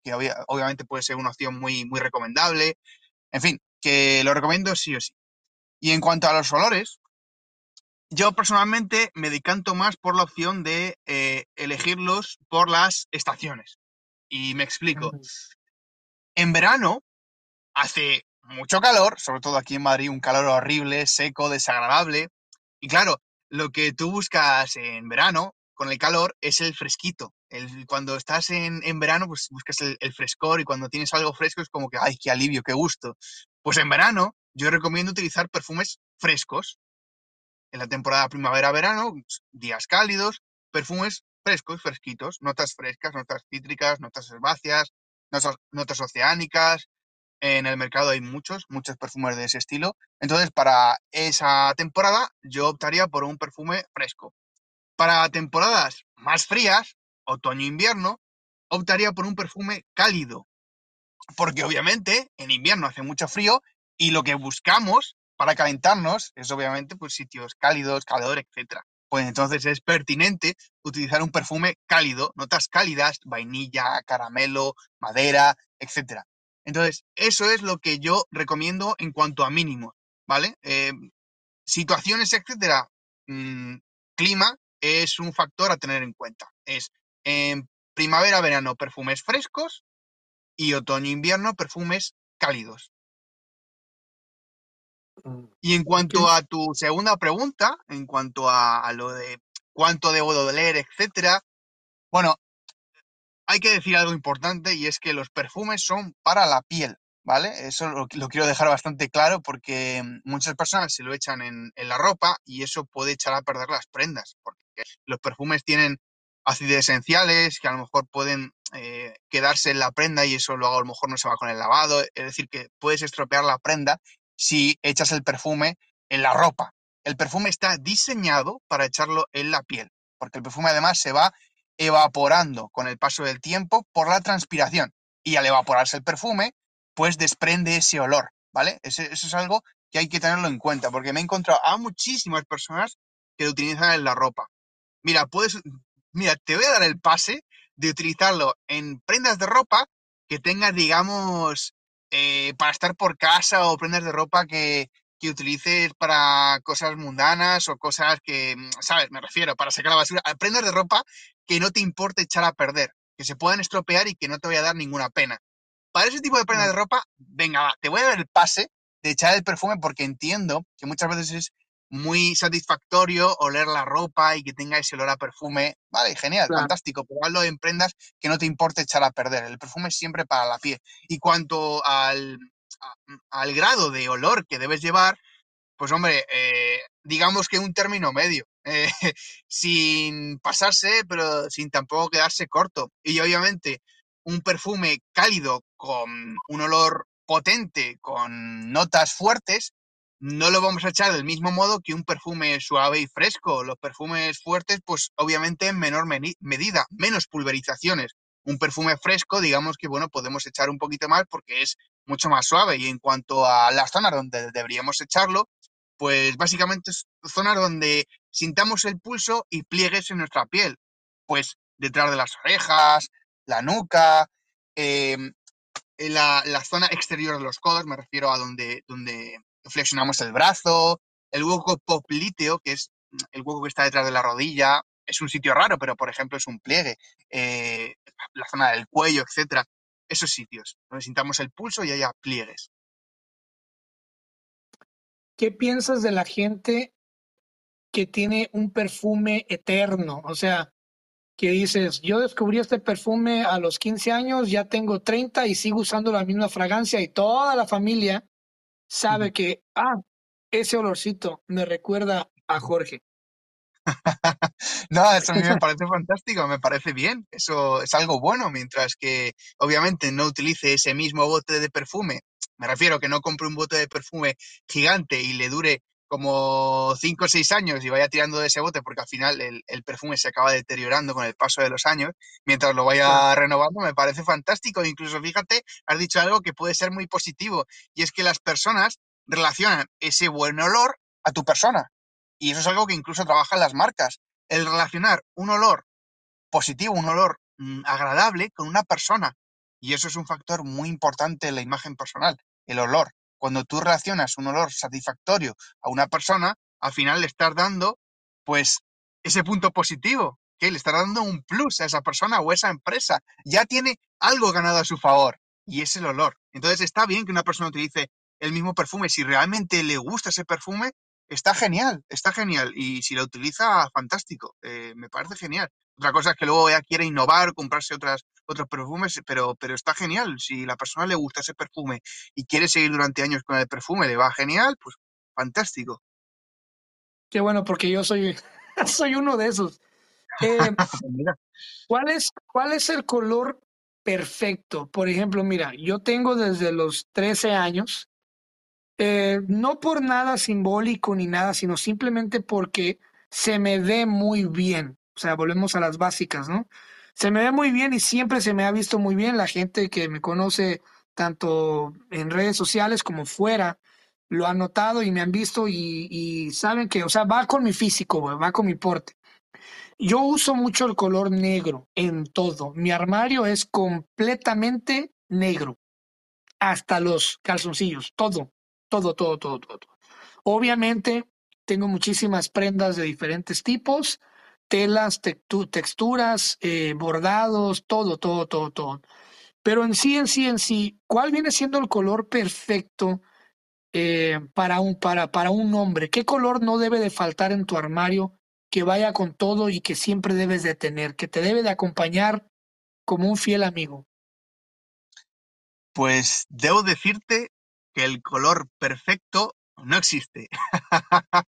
que obvia- obviamente puede ser una opción muy, muy recomendable. En fin, que lo recomiendo sí o sí. Y en cuanto a los olores, yo personalmente me decanto más por la opción de eh, elegirlos por las estaciones. Y me explico. En verano hace mucho calor, sobre todo aquí en Madrid, un calor horrible, seco, desagradable. Y claro, lo que tú buscas en verano con el calor es el fresquito. El, cuando estás en, en verano, pues buscas el, el frescor y cuando tienes algo fresco es como que, ay, qué alivio, qué gusto. Pues en verano yo recomiendo utilizar perfumes frescos. En la temporada primavera-verano, días cálidos, perfumes frescos, fresquitos, notas frescas, notas cítricas, notas herbáceas, notas, oceánicas. En el mercado hay muchos, muchos perfumes de ese estilo. Entonces, para esa temporada, yo optaría por un perfume fresco. Para temporadas más frías, otoño-invierno, optaría por un perfume cálido. Porque obviamente en invierno hace mucho frío y lo que buscamos para calentarnos es obviamente pues, sitios cálidos, calor, etc pues entonces es pertinente utilizar un perfume cálido, notas cálidas, vainilla, caramelo, madera, etc. Entonces, eso es lo que yo recomiendo en cuanto a mínimo, ¿vale? Eh, situaciones, etcétera, mm, clima es un factor a tener en cuenta. Es en primavera, verano, perfumes frescos y otoño, invierno, perfumes cálidos. Mm, y en cuanto a tu segunda pregunta, en cuanto a, lo de cuánto debo doler, etcétera, bueno, hay que decir algo importante y es que los perfumes son para la piel, ¿vale? Eso lo, quiero dejar bastante claro porque muchas personas se lo echan en, en, la ropa y eso puede echar a perder las prendas, porque los perfumes tienen ácidos esenciales que a lo mejor pueden eh, quedarse en la prenda y eso luego a lo mejor no se va con el lavado, es decir, que puedes estropear la prenda si echas el perfume en la ropa. El perfume está diseñado para echarlo en la piel, porque el perfume además se va evaporando con el paso del tiempo por la transpiración. Y al evaporarse el perfume, pues desprende ese olor, ¿vale? Eso, es algo que hay que tenerlo en cuenta, porque me he encontrado a muchísimas personas que lo utilizan en la ropa. Mira, puedes, mira, te voy a dar el pase de utilizarlo en prendas de ropa que tengas, digamos, eh, para estar por casa o prendas de ropa que, que utilices para cosas mundanas o cosas que, mm, ¿sabes? Me refiero, para sacar la basura. Prendas de ropa que no te importe echar a perder, que se puedan estropear y que no te vaya a dar ninguna pena. Para ese tipo de prendas de ropa, venga, te voy a dar el pase de echar el perfume porque entiendo que muchas veces es muy satisfactorio oler la ropa y que tenga ese olor a perfume. Vale, genial, fantástico, pero hazlo en prendas que no te importe echar a perder. El perfume es siempre para la piel. Y cuanto al, al grado de olor que debes llevar, pues hombre, eh, digamos que un término medio, eh, sin pasarse, pero sin tampoco quedarse corto. Y obviamente un perfume cálido con un olor potente, con notas fuertes, no lo vamos a echar del mismo modo que un perfume suave y fresco. Los perfumes fuertes, pues obviamente en menor medida, menos pulverizaciones. Un perfume fresco, digamos que bueno, podemos echar un poquito más porque es mucho más suave. Y en cuanto a las zonas donde deberíamos echarlo, pues básicamente es zonas donde sintamos el pulso y pliegues en nuestra piel. Pues detrás de las orejas, la nuca, em, la, la, zona exterior de los codos, me refiero a donde, donde flexionamos el brazo, el hueco popliteo, que es el hueco que está detrás de la rodilla, es un sitio raro, pero por ejemplo es un pliegue, eh, la zona del cuello, etcétera. Esos sitios donde sintamos el pulso y haya pliegues. ¿Qué piensas de la gente que tiene un perfume eterno? O sea, que dices, yo descubrí este perfume a los 15 años, ya tengo 30 y sigo usando la misma fragancia y toda la familia sabe que, ah, ese olorcito me recuerda a Jorge. no, eso a mí me parece fantástico, me parece bien, eso es algo bueno, mientras que obviamente no utilice ese mismo bote de perfume, me refiero que no compre un bote de perfume gigante y le dure como 5 o 6 años y vaya tirando de ese bote porque al final el, el, perfume se acaba deteriorando con el paso de los años, mientras lo vaya renovando me parece fantástico. Incluso fíjate, has dicho algo que puede ser muy positivo y es que las personas relacionan ese buen olor a tu persona. Y eso es algo que incluso trabajan las marcas. El relacionar un olor positivo, un olor mm, agradable con una persona. Y eso es un factor muy importante en la imagen personal, el olor cuando tú relacionas un olor satisfactorio a una persona, al final le estás dando, pues, ese punto positivo, que le estás dando un plus a esa persona o a esa empresa. Ya tiene algo ganado a su favor y es el olor. Entonces está bien que una persona utilice el mismo perfume. Si realmente le gusta ese perfume, está genial, está genial. Y si lo utiliza, fantástico. Eh, me parece genial. Otra cosa es que luego ella quiere innovar, comprarse otras, otros perfumes, pero, pero está genial. Si la persona le gusta ese perfume y quiere seguir durante años con el perfume, le va genial, pues fantástico. Qué bueno, porque yo soy, soy uno de esos. Eh, ¿cuál, es, ¿Cuál es el color perfecto. Por ejemplo, mira, yo tengo desde los 13 años, eh, no por nada simbólico ni nada, sino simplemente porque se me ve muy bien. O sea, volvemos a las básicas, ¿no? Se me ve muy bien y siempre se me ha visto muy bien. La gente que me conoce tanto en redes sociales como fuera, lo han notado y me han visto y, y saben que, o sea, va con mi físico, va con mi porte. Yo uso mucho el color negro en todo. Mi armario es completamente negro. Hasta los calzoncillos, todo, todo, todo, todo, todo. Obviamente tengo muchísimas prendas de diferentes tipos, telas, texturas, eh, bordados, todo, todo, todo, todo. Pero en sí, en sí, en sí, ¿cuál viene siendo el color perfecto eh, para, un, para, para un hombre? ¿Qué color no debe de faltar en tu armario que vaya con todo y que siempre debes de tener, que te debe de acompañar como un fiel amigo? Pues debo decirte que el color perfecto no existe.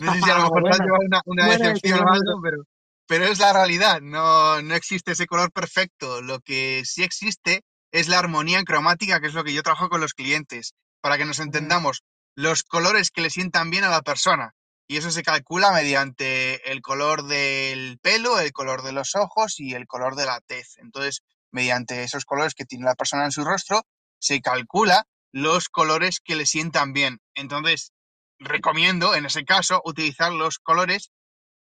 no sé si a lo mejor te una, una decepción o algo, pero, pero es la realidad. No, no existe ese color perfecto. Lo que sí existe es la armonía cromática, que es lo que yo trabajo con los clientes. Para que nos entendamos, los colores que le sientan bien a la persona y eso se calcula mediante el color del pelo, el color de los ojos y el color de la tez. Entonces, mediante esos colores que tiene la persona en su rostro, se calcula los colores que le sientan bien. Entonces, recomiendo en ese caso utilizar los colores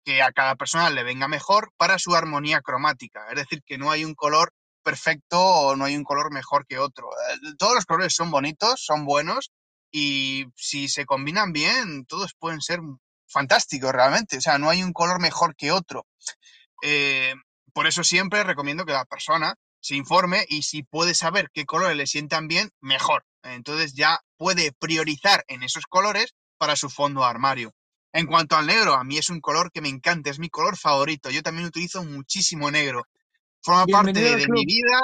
que a cada persona le venga mejor para su armonía cromática. Es decir, que no hay un color perfecto o no hay un color mejor que otro. Eh, todos los colores son bonitos, son buenos y si se combinan bien, todos pueden ser fantástico realmente. O sea, no hay un color mejor que otro. Eh, por eso siempre recomiendo que la persona se informe y si puede saber qué colores le sientan bien, mejor. Entonces ya puede priorizar en esos colores para su fondo armario. En cuanto al negro, a mí es un color que me encanta, es mi color favorito. Yo también utilizo muchísimo negro. Forma parte de mi vida.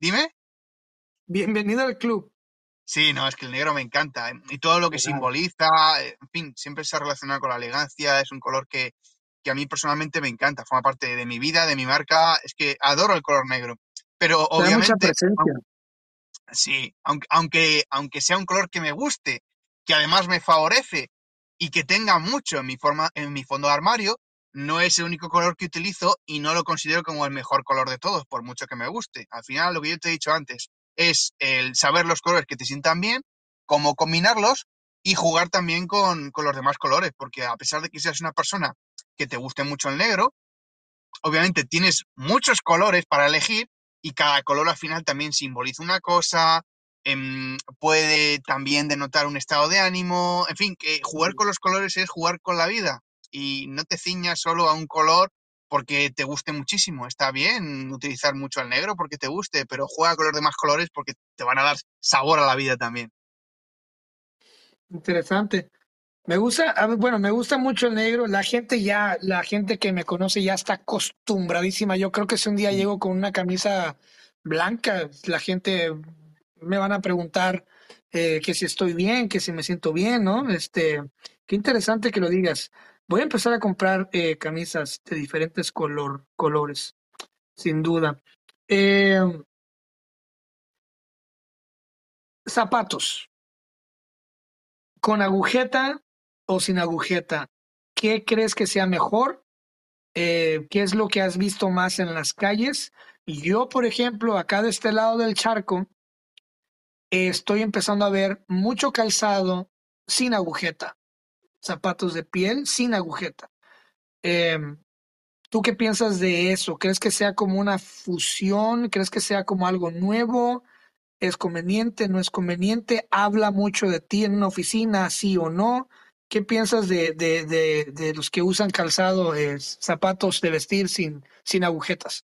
Dime. Bienvenido al club. Sí, no, es que el negro me encanta. ¿eh? Y todo lo que simboliza, eh, en fin, siempre se ha relacionado con la elegancia, es un color que, que a mí personalmente me encanta, forma parte de mi vida, de mi marca, es que adoro el color negro. Pero obviamente... sí, aunque, aunque, aunque sea un color que me guste, que además me favorece y que tenga mucho en mi, forma, en mi fondo de armario, no es el único color que utilizo y no lo considero como el mejor color de todos, por mucho que me guste. Al final, lo que yo te he dicho antes, es el saber los colores que te sientan bien, cómo combinarlos y jugar también con, los demás colores, porque a pesar de que seas una persona que te guste mucho el negro, obviamente tienes muchos colores para elegir y cada color al final también simboliza una cosa, em, puede también denotar un estado de ánimo, en fin, que jugar con los colores es jugar con la vida y no te ciñas solo a un color porque te guste muchísimo. Está bien utilizar mucho el negro porque te guste, pero juega con los demás colores porque te van a dar sabor a la vida también. Interesante. Me gusta, bueno, me gusta mucho el negro. La gente ya, la gente que me conoce ya está acostumbradísima. Yo creo que si un día llego con una camisa blanca, la gente me van a preguntar eh, que si estoy bien, que si me siento bien, ¿no? Este, qué interesante que lo digas. Voy a empezar a comprar eh, camisas de diferentes color, colores, sin duda. Eh, zapatos. ¿Con agujeta o sin agujeta? ¿Qué crees que sea mejor? Eh, ¿Qué es lo que has visto más en las calles? Yo, por ejemplo, acá de este lado del charco, estoy empezando a ver mucho calzado sin agujeta zapatos de piel sin agujeta. Em, ¿Tú qué piensas de eso? ¿Crees que sea como una fusión? ¿Crees que sea como algo nuevo? ¿Es conveniente? ¿No es conveniente? ¿Habla mucho de ti en una oficina, sí o no? ¿Qué piensas de, de, de, los que usan calzado, eh, zapatos de vestir sin, sin agujetas?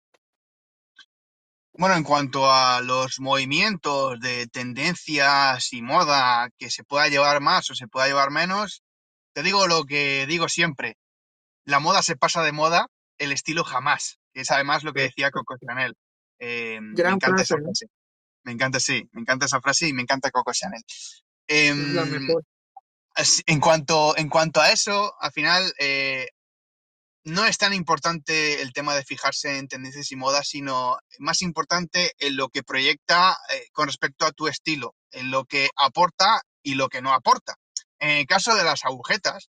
Bueno, en cuanto a los movimientos de tendencias y moda que se pueda llevar más o se pueda llevar menos, te digo lo que digo siempre, la moda se pasa de moda, el estilo jamás, que es además lo que decía Coco Chanel. Eh, me encanta esa frase. Me encanta, sí, me encanta esa frase y me encanta Coco Chanel. Em, en, cuanto, en cuanto a eso, al final, eh, no es tan importante el tema de fijarse en tendencias y modas, sino más importante en lo que proyecta eh, con respecto a tu estilo, en lo que aporta y lo que no aporta. En el caso de las agujetas,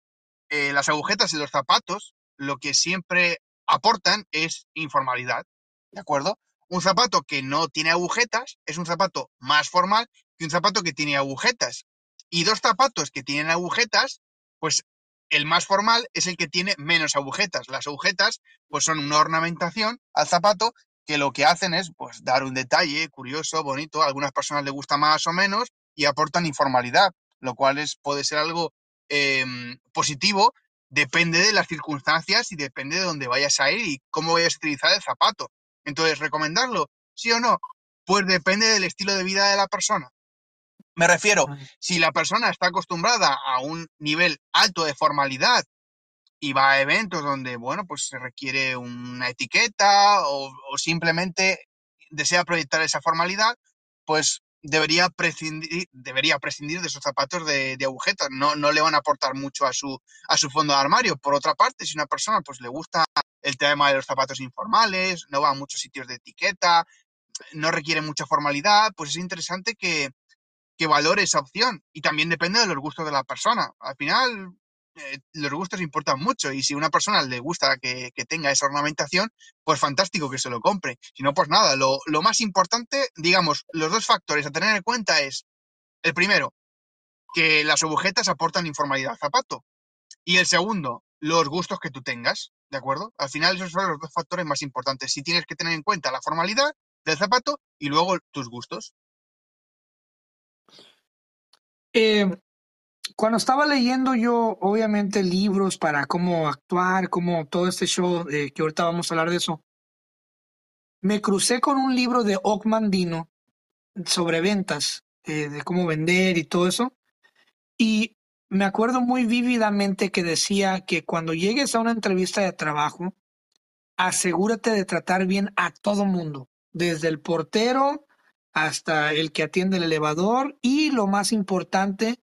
eh, las agujetas y los zapatos lo que siempre aportan es informalidad, ¿de acuerdo? Un zapato que no tiene agujetas es un zapato más formal que un zapato que tiene agujetas. Y dos zapatos que tienen agujetas, pues el más formal es el que tiene menos agujetas. Las agujetas, pues son una ornamentación al zapato que lo que hacen es, pues, dar un detalle curioso, bonito. A algunas personas les gusta más o menos y aportan informalidad, lo cual es, puede ser algo em, positivo. Depende de las circunstancias y depende de dónde vayas a ir y cómo vayas a utilizar el zapato. Entonces, ¿recomendarlo? ¿Sí o no? Pues depende del estilo de vida de la persona. Me refiero, si la persona está acostumbrada a un nivel alto de formalidad y va a eventos donde, bueno, pues se requiere una etiqueta o, simplemente desea proyectar esa formalidad, pues debería prescindir, debería prescindir de esos zapatos de, de agujetas. No, no le van a aportar mucho a su, a su fondo de armario. Por otra parte, si una persona pues le gusta el tema de los zapatos informales, no va a muchos sitios de etiqueta, no requiere mucha formalidad, pues es interesante que, que valore esa opción. Y también depende de los gustos de la persona. Al final, eh, los gustos importan mucho y si a una persona le gusta que, tenga esa ornamentación, pues fantástico que se lo compre. Si no, pues nada, lo, lo, más importante, digamos, los dos factores a tener en cuenta es, el primero, que las agujetas aportan informalidad al zapato. Y el segundo, los gustos que tú tengas, ¿de acuerdo? Al final esos son los dos factores más importantes. Si tienes que tener en cuenta la formalidad del zapato y luego tus gustos. Eh, cuando estaba leyendo yo, obviamente, libros para cómo actuar, cómo todo este show, que ahorita vamos a hablar de eso, me crucé con un libro de Ockmandino sobre ventas, eh, de cómo vender y todo eso. Y me acuerdo muy vívidamente que decía que cuando llegues a una entrevista de trabajo, asegúrate de tratar bien a todo mundo, desde el portero hasta el que atiende el elevador y lo más importante,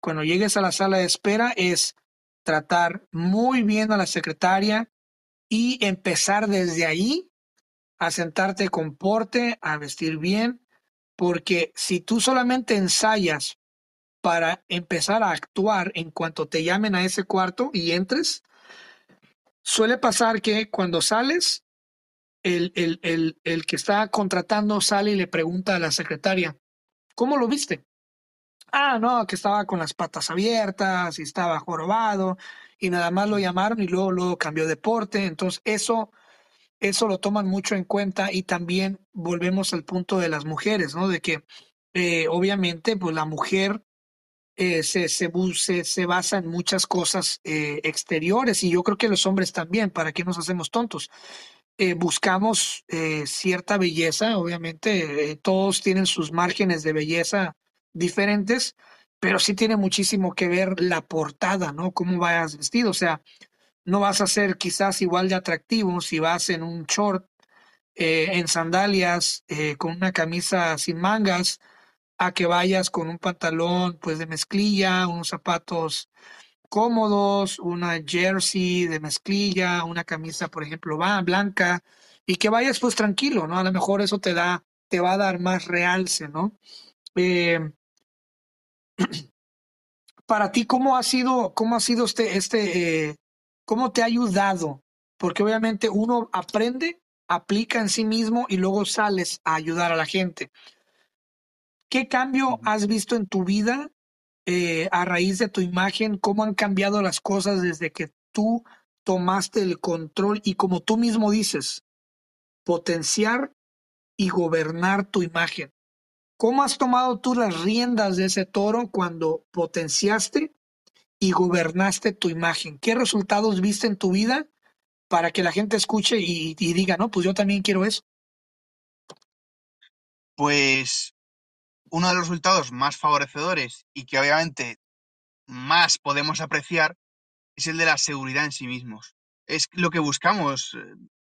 cuando llegues a la sala de espera es tratar muy bien a la secretaria y empezar desde ahí a sentarte con porte, a vestir bien, porque si tú solamente ensayas para empezar a actuar en cuanto te llamen a ese cuarto y entres, suele pasar que cuando sales el, el, el, el que está contratando sale y le pregunta a la secretaria, ¿cómo lo viste? Ah, no, que estaba con las patas abiertas y estaba jorobado y nada más lo llamaron y luego, luego cambió de porte. Entonces, eso, eso lo toman mucho en cuenta y también volvemos al punto de las mujeres, ¿no? De que eh, obviamente, pues la mujer eh, se, se, se, se, basa en muchas cosas eh, exteriores y yo creo que los hombres también, ¿para qué nos hacemos tontos? Eh, buscamos eh, cierta belleza, obviamente eh, todos tienen sus márgenes de belleza diferentes, pero sí tiene muchísimo que ver la portada, ¿no? Cómo vayas vestido, o sea, no vas a ser quizás igual de atractivo si vas en un short, en sandalias, con una camisa sin mangas, a que vayas con un pantalón pues de mezclilla, unos zapatos cómodos, una jersey de mezclilla, una camisa, por ejemplo, blanca y que vayas pues tranquilo, ¿no? A lo mejor eso te da, te va a dar más realce, ¿no? Eh, para ti, ¿cómo ha sido, cómo ha sido este, este, eh, cómo te ha ayudado? Porque obviamente uno aprende, aplica en sí mismo y luego sales a ayudar a la gente. ¿Qué cambio has visto en tu vida eh, a raíz de tu imagen, cómo han cambiado las cosas desde que tú tomaste el control y como tú mismo dices, potenciar y gobernar tu imagen. ¿Cómo has tomado tú las riendas de ese toro cuando potenciaste y gobernaste tu imagen? ¿Qué resultados viste en tu vida para que la gente escuche y, y diga, no, pues yo también quiero eso? Pues uno de los resultados más favorecedores y que obviamente más podemos apreciar es el de la seguridad en sí mismos. Es lo que buscamos eh,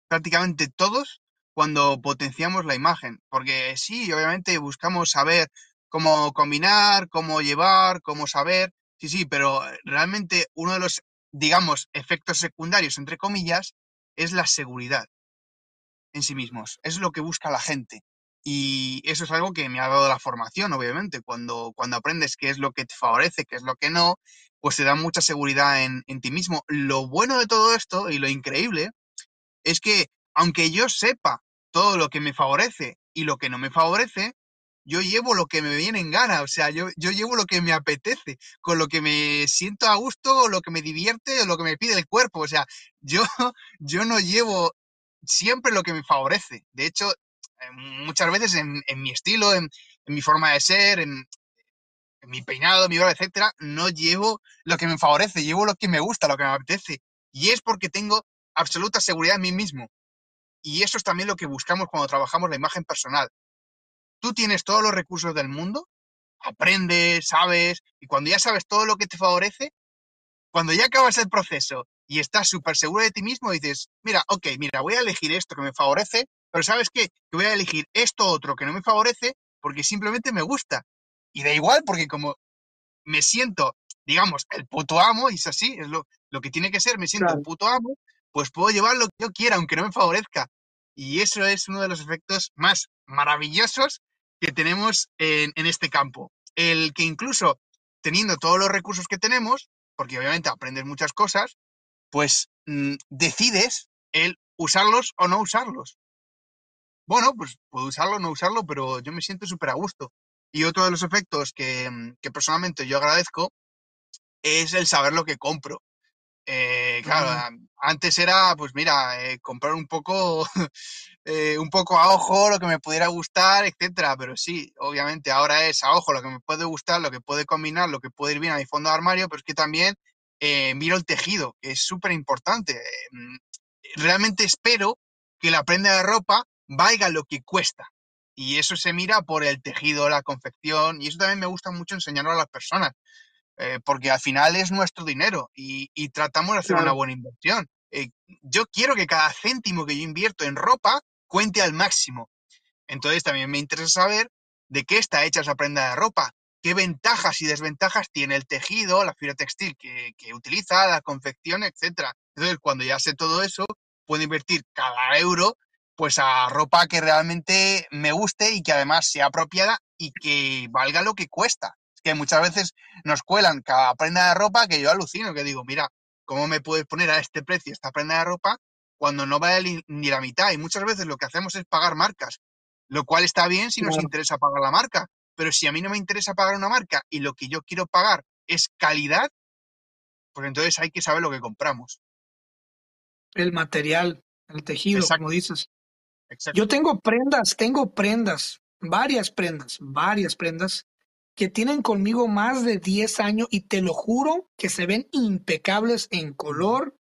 prácticamente todos cuando potenciamos la imagen, porque sí, obviamente buscamos saber cómo combinar, cómo llevar, cómo saber, sí, sí, pero realmente uno de los digamos, efectos secundarios, entre comillas, es la seguridad en sí mismos. Es lo que busca la gente. Y eso es algo que me ha dado la formación, obviamente. Cuando, cuando aprendes qué es lo que te favorece, qué es lo que no, pues te da mucha seguridad en, en ti mismo. Lo bueno de todo esto y lo increíble es que aunque yo sepa todo lo que me favorece y lo que no me favorece, yo llevo lo que me viene en gana, o sea, yo, yo llevo lo que me apetece, con lo que me siento a gusto, lo que me divierte, o lo que me pide el cuerpo, o sea, yo, yo no llevo siempre lo que me favorece. De hecho, eh, muchas veces en, mi estilo, en, mi forma de ser, en, mi peinado, mi hora, etcétera, no llevo lo que me favorece, llevo lo que me gusta, lo que me apetece. Y es porque tengo absoluta seguridad en mí mismo. Y eso es también lo que buscamos cuando trabajamos la imagen personal. Tú tienes todos los recursos del mundo, aprendes, sabes, y cuando ya sabes todo lo que te favorece, cuando ya acabas el proceso y estás súper seguro de ti mismo, dices, mira, ok, mira, voy a elegir esto que me favorece, pero ¿sabes qué? Que voy a elegir esto otro que no me favorece porque simplemente me gusta. Y da igual, porque como me siento, digamos, el puto amo, y es así, es lo, lo que tiene que ser, me siento el puto amo, pues puedo llevar lo que yo quiera, aunque no me favorezca. Y eso es uno de los efectos más maravillosos que tenemos en, este campo. El que incluso teniendo todos los recursos que tenemos, porque obviamente aprendes muchas cosas, pues mm, decides el usarlos o no usarlos. Bueno, pues puedo usarlo o no usarlo, pero yo me siento súper a gusto. Y otro de los efectos que, mm, que, personalmente yo agradezco es el saber lo que compro. Eh, claro, antes era, pues mira, eh, comprar un poco, eh, un poco a ojo lo que me pudiera gustar, etcétera. Pero sí, obviamente ahora es a ojo lo que me puede gustar, lo que puede combinar, lo que puede ir bien a mi fondo de armario, pero es que también miro el tejido, que es súper importante. Mm, realmente espero que la prenda de ropa valga lo que cuesta. Y eso se mira por el tejido, la confección, y eso también me gusta mucho enseñarlo a las personas. Eh, porque al final es nuestro dinero y, tratamos de hacer una buena inversión. Eh, yo quiero que cada céntimo que yo invierto en ropa cuente al máximo. Entonces también me interesa saber de qué está hecha esa prenda de ropa, qué ventajas y desventajas tiene el tejido, la fibra textil que, que utiliza, la confección, etc. Entonces, cuando ya sé todo eso, puedo invertir cada euro pues a ropa que realmente me guste y que además sea apropiada y que valga lo que cuesta que muchas veces nos cuelan cada prenda de ropa que yo alucino, que digo, mira, ¿cómo me puedes poner a este precio esta prenda de ropa cuando no vale ni la mitad? Y muchas veces lo que hacemos es pagar marcas, lo cual está bien si nos interesa pagar la marca, pero si a mí no me interesa pagar una marca y lo que yo quiero pagar es calidad, pues entonces hay que saber lo que compramos. El material, el tejido, como dices. Yo tengo prendas, tengo prendas, varias prendas, varias prendas que tienen conmigo más de 10 años y te lo juro que se ven impecables en color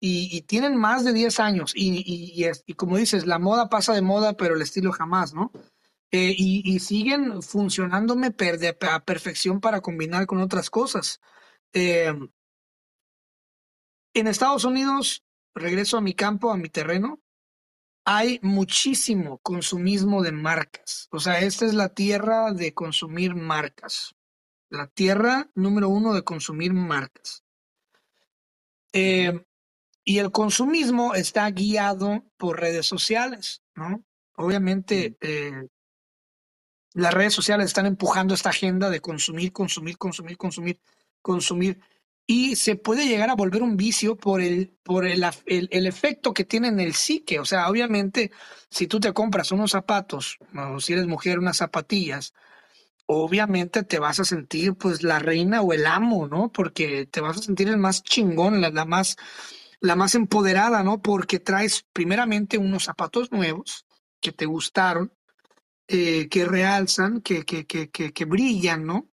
y, tienen más de 10 años. Y, y, como dices, la moda pasa de moda, pero el estilo jamás, ¿no? Eh, y, siguen funcionándome a perfección para combinar con otras cosas. Eh, en Estados Unidos, regreso a mi campo, a mi terreno, hay muchísimo consumismo de marcas. O sea, esta es la tierra de consumir marcas. La tierra número uno de consumir marcas. Eh, y el consumismo está guiado por redes sociales, ¿no? Obviamente, eh, las redes sociales están empujando esta agenda de consumir, consumir, consumir, consumir, consumir y se puede llegar a volver un vicio por el, por el, el, efecto que tiene en el psique. O sea, obviamente, si tú te compras unos zapatos, o si eres mujer, unas zapatillas, obviamente te vas a sentir pues la reina o el amo, ¿no? Porque te vas a sentir el más chingón, la, más, la más empoderada, ¿no? Porque traes primeramente unos zapatos nuevos que te gustaron, eh, que realzan, que, que, que, que, brillan, ¿no?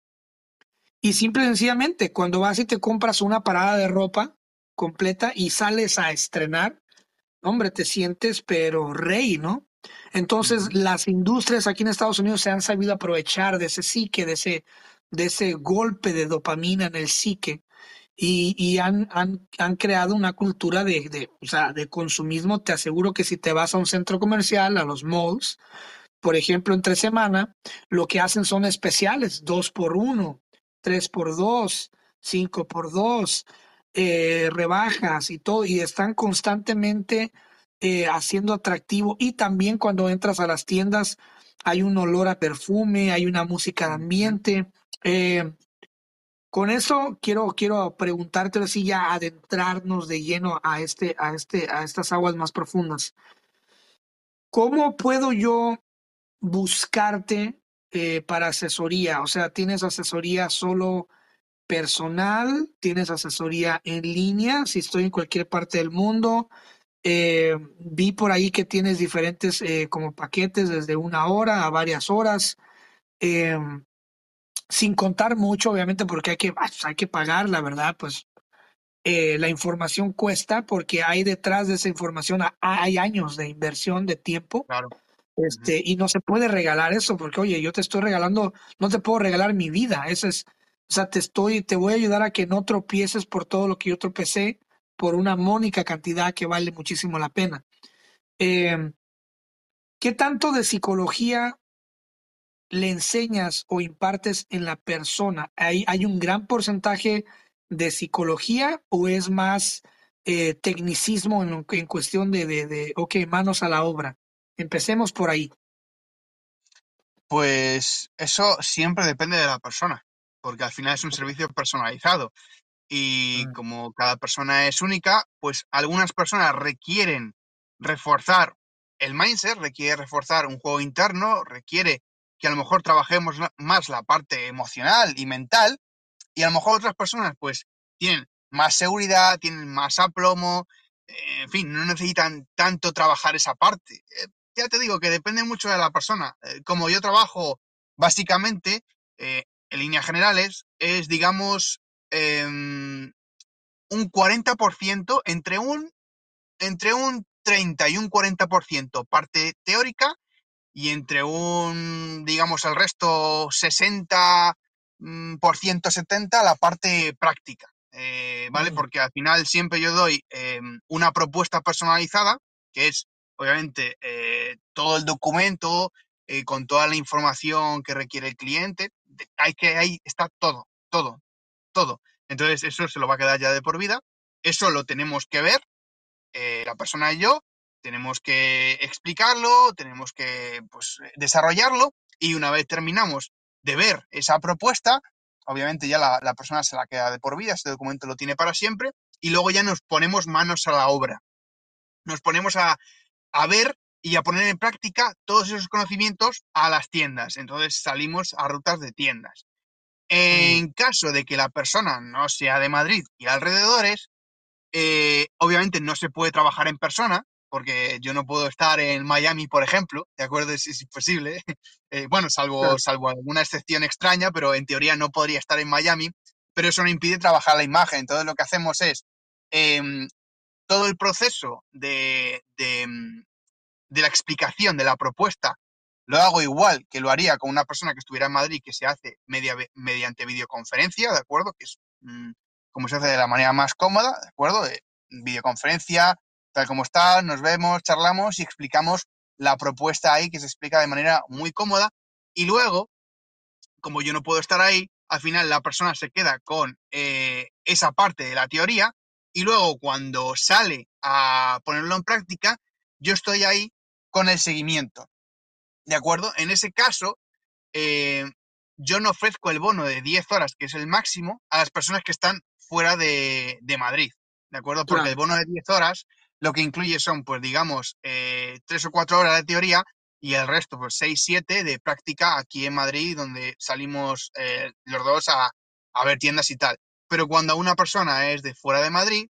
Y simple y sencillamente, cuando vas y te compras una parada de ropa completa y sales a estrenar, hombre, te sientes pero rey, ¿no? Entonces, las industrias aquí en Estados Unidos se han sabido aprovechar de ese psique, de ese, de ese golpe de dopamina en el psique y, y han, han, han, creado una cultura de, de, o sea, de consumismo. Te aseguro que si te vas a un centro comercial, a los malls, por ejemplo, entre semana, lo que hacen son especiales, dos por uno, 3 por 2, 5 por 2, eh, rebajas y todo, y están constantemente eh, haciendo atractivo. Y también cuando entras a las tiendas hay un olor a perfume, hay una música de ambiente. Eh, con eso quiero, quiero preguntarte así ya adentrarnos de lleno a este, a este, a estas aguas más profundas. ¿Cómo puedo yo buscarte eh, para asesoría? O sea, ¿tienes asesoría solo personal? ¿Tienes asesoría en línea? Si estoy en cualquier parte del mundo. Eh, vi por ahí que tienes diferentes eh, como paquetes desde una hora a varias horas. Sin contar mucho, obviamente, porque hay que, pues, hay que pagar, la verdad, pues la información cuesta porque hay detrás de esa información, hay años de inversión de tiempo. Claro. Este, y no se puede regalar eso, porque oye, yo te estoy regalando, no te puedo regalar mi vida. Eso es, o sea, te estoy, te voy a ayudar a que no tropieces por todo lo que yo tropecé por una mónica cantidad que vale muchísimo la pena. Em, ¿Qué tanto de psicología le enseñas o impartes en la persona? ¿Hay, hay un gran porcentaje de psicología o es más eh, tecnicismo en, en cuestión de, de, de, manos a la obra? Empecemos por ahí. Pues eso siempre depende de la persona, porque al final es un servicio personalizado y Mm. como cada persona es única, pues algunas personas requieren reforzar el mindset, requiere reforzar un juego interno, requiere que a lo mejor trabajemos más la parte emocional y mental y a lo mejor otras personas pues tienen más seguridad, tienen más aplomo, en fin, no necesitan tanto trabajar esa parte. Ya te digo que depende mucho de la persona. Eh, como yo trabajo básicamente, eh, en líneas generales, es, digamos, em, un 40% entre un, entre un 30 y un 40% parte teórica y entre un, digamos, el resto 60 mm, por ciento 70 la parte práctica, eh, ¿vale? Mm. Porque al final siempre yo doy eh, una propuesta personalizada, que es obviamente eh, todo el documento eh, con toda la información que requiere el cliente. Que, ahí está todo, todo, todo. Entonces eso se lo va a quedar ya de por vida. Eso lo tenemos que ver, eh, la persona y yo, tenemos que explicarlo, tenemos que pues, desarrollarlo y una vez terminamos de ver esa propuesta, obviamente ya la, la, persona se la queda de por vida, este documento lo tiene para siempre y luego ya nos ponemos manos a la obra. Nos ponemos a, a ver y a poner en práctica todos esos conocimientos a las tiendas. Entonces salimos a rutas de tiendas. En mm. caso de que la persona no sea de Madrid y alrededores, eh, obviamente no se puede trabajar en persona, porque yo no puedo estar en Miami, por ejemplo, ¿de acuerdo? Es, es imposible. Eh, bueno, salvo, claro. salvo alguna excepción extraña, pero en teoría no podría estar en Miami, pero eso no impide trabajar la imagen. Entonces lo que hacemos es eh, todo el proceso de, de, de, la explicación de la propuesta, lo hago igual que lo haría con una persona que estuviera en Madrid, que se hace media, mediante videoconferencia, ¿de acuerdo? Que es mmm, como se hace de la manera más cómoda, ¿de acuerdo? De videoconferencia, tal como está, nos vemos, charlamos y explicamos la propuesta ahí que se explica de manera muy cómoda y luego, como yo no puedo estar ahí, al final la persona se queda con eh, esa parte de la teoría y luego cuando sale a ponerlo en práctica, yo estoy ahí con el seguimiento. ¿De acuerdo? En ese caso, eh, yo no ofrezco el bono de 10 horas, que es el máximo, a las personas que están fuera de, de Madrid. ¿De acuerdo? Porque claro. el bono de 10 horas lo que incluye son, pues digamos, eh, tres o cuatro horas de teoría y el resto, pues seis, siete de práctica aquí en Madrid, donde salimos eh, los dos a, a, ver tiendas y tal. Pero cuando una persona es de fuera de Madrid,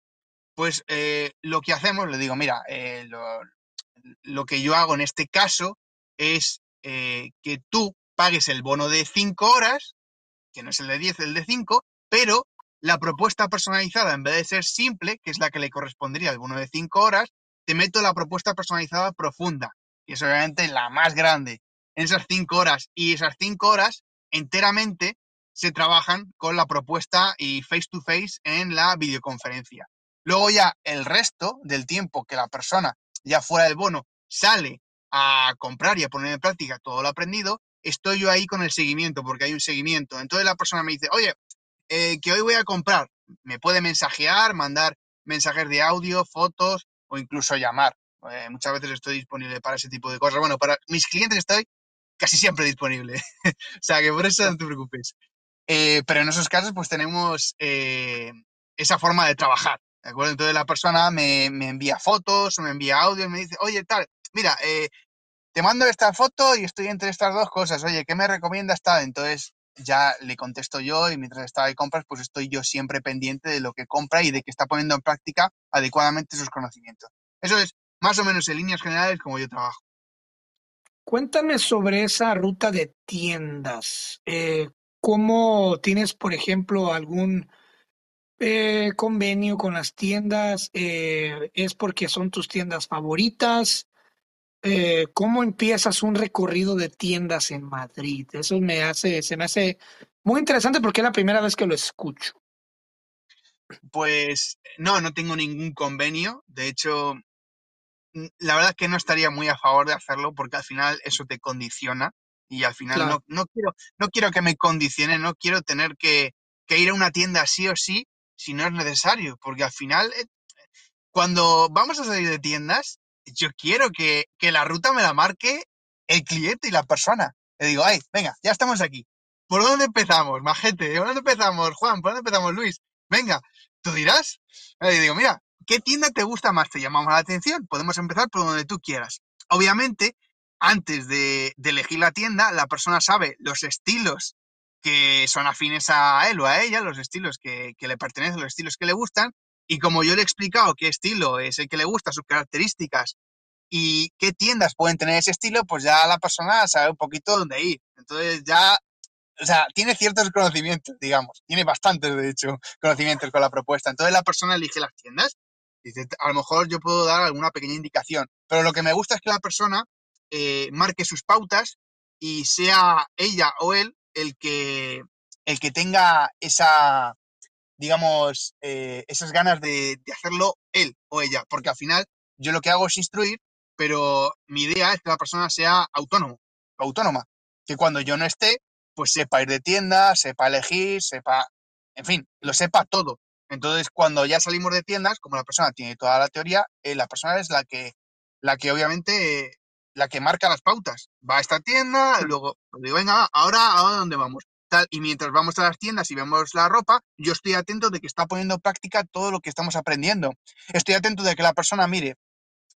pues eh, lo que hacemos, le digo, mira, eh, lo, que yo hago en este caso es eh, que tú pagues el bono de cinco horas, que no es el de 10, el de 5, pero la propuesta personalizada, en vez de ser simple, que es la que le correspondería al bono de 5 horas, te meto la propuesta personalizada profunda, que es obviamente la más grande. En esas 5 horas y esas 5 horas enteramente se trabajan con la propuesta y face to face en la videoconferencia. Luego ya el resto del tiempo que la persona ya fuera del bono sale a comprar y a poner en práctica todo lo aprendido, estoy yo ahí con el seguimiento, porque hay un seguimiento. Entonces la persona me dice, oye, eh, que hoy voy a comprar. me puede mensajear, mandar mensajes de audio, fotos o incluso llamar. Eh, muchas veces estoy disponible para ese tipo de cosas. Bueno, para mis clientes estoy casi siempre disponible. o sea que por eso no te preocupes. Eh, pero en esos casos, pues tenemos eh, esa forma de trabajar. Entonces la persona me, envía fotos me envía audio me dice, oye, tal, mira, te mando esta foto y estoy entre estas dos cosas. Oye, ¿qué me recomiendas tal? Entonces ya le contesto yo y mientras está de compras, pues estoy yo siempre pendiente de lo que compra y de que está poniendo en práctica adecuadamente sus conocimientos. Eso es más o menos en líneas generales como yo trabajo. Cuéntame sobre esa ruta de tiendas. Eh, ¿Cómo tienes, por ejemplo, algún eh, convenio con las tiendas? Eh, ¿Es porque son tus tiendas favoritas? Eh, ¿Cómo empiezas un recorrido de tiendas en Madrid? Eso me hace, se me hace muy interesante porque es la primera vez que lo escucho. Pues no, no tengo ningún convenio. De hecho, la verdad es que no estaría muy a favor de hacerlo porque al final eso te condiciona y al final no, no, quiero, no quiero que me condicione, no quiero tener que, que, ir a una tienda sí o sí si no es necesario, porque al final eh, cuando vamos a salir de tiendas yo quiero que, la ruta me la marque el cliente y la persona. Le digo, ay, venga, ya estamos aquí. ¿Por dónde empezamos, majete? ¿Por dónde empezamos, Juan? ¿Por dónde empezamos, Luis? Venga, tú dirás. Le digo, mira, ¿qué tienda te gusta más? ¿Te llamamos la atención? Podemos empezar por donde tú quieras. Obviamente, antes de, elegir la tienda, la persona sabe los estilos que son afines a él o a ella, los estilos que, le pertenecen, los estilos que le gustan, y como yo le he explicado qué estilo es el que le gusta, sus características y qué tiendas pueden tener ese estilo, pues ya la persona sabe un poquito dónde ir. Entonces ya, o sea, tiene ciertos conocimientos, digamos, tiene bastantes, de hecho, conocimientos con la propuesta. Entonces la persona elige las tiendas. Dice, a lo mejor yo puedo dar alguna pequeña indicación, pero lo que me gusta es que la persona eh, marque sus pautas y sea ella o él el que, el que tenga esa, digamos, eh, esas ganas de, hacerlo él o ella, porque al final yo lo que hago es instruir, pero mi idea es que la persona sea autónomo, autónoma, que cuando yo no esté, pues sepa ir de tienda, sepa elegir, sepa, en fin, lo sepa todo. Entonces, cuando ya salimos de tiendas, como la persona tiene toda la teoría, eh, la persona es la que, la que obviamente, la que marca las pautas. Va a esta tienda, luego digo, venga, ahora, ¿a dónde vamos? y mientras vamos a las tiendas y vemos la ropa, yo estoy atento de que está poniendo en práctica todo lo que estamos aprendiendo. Estoy atento de que la persona mire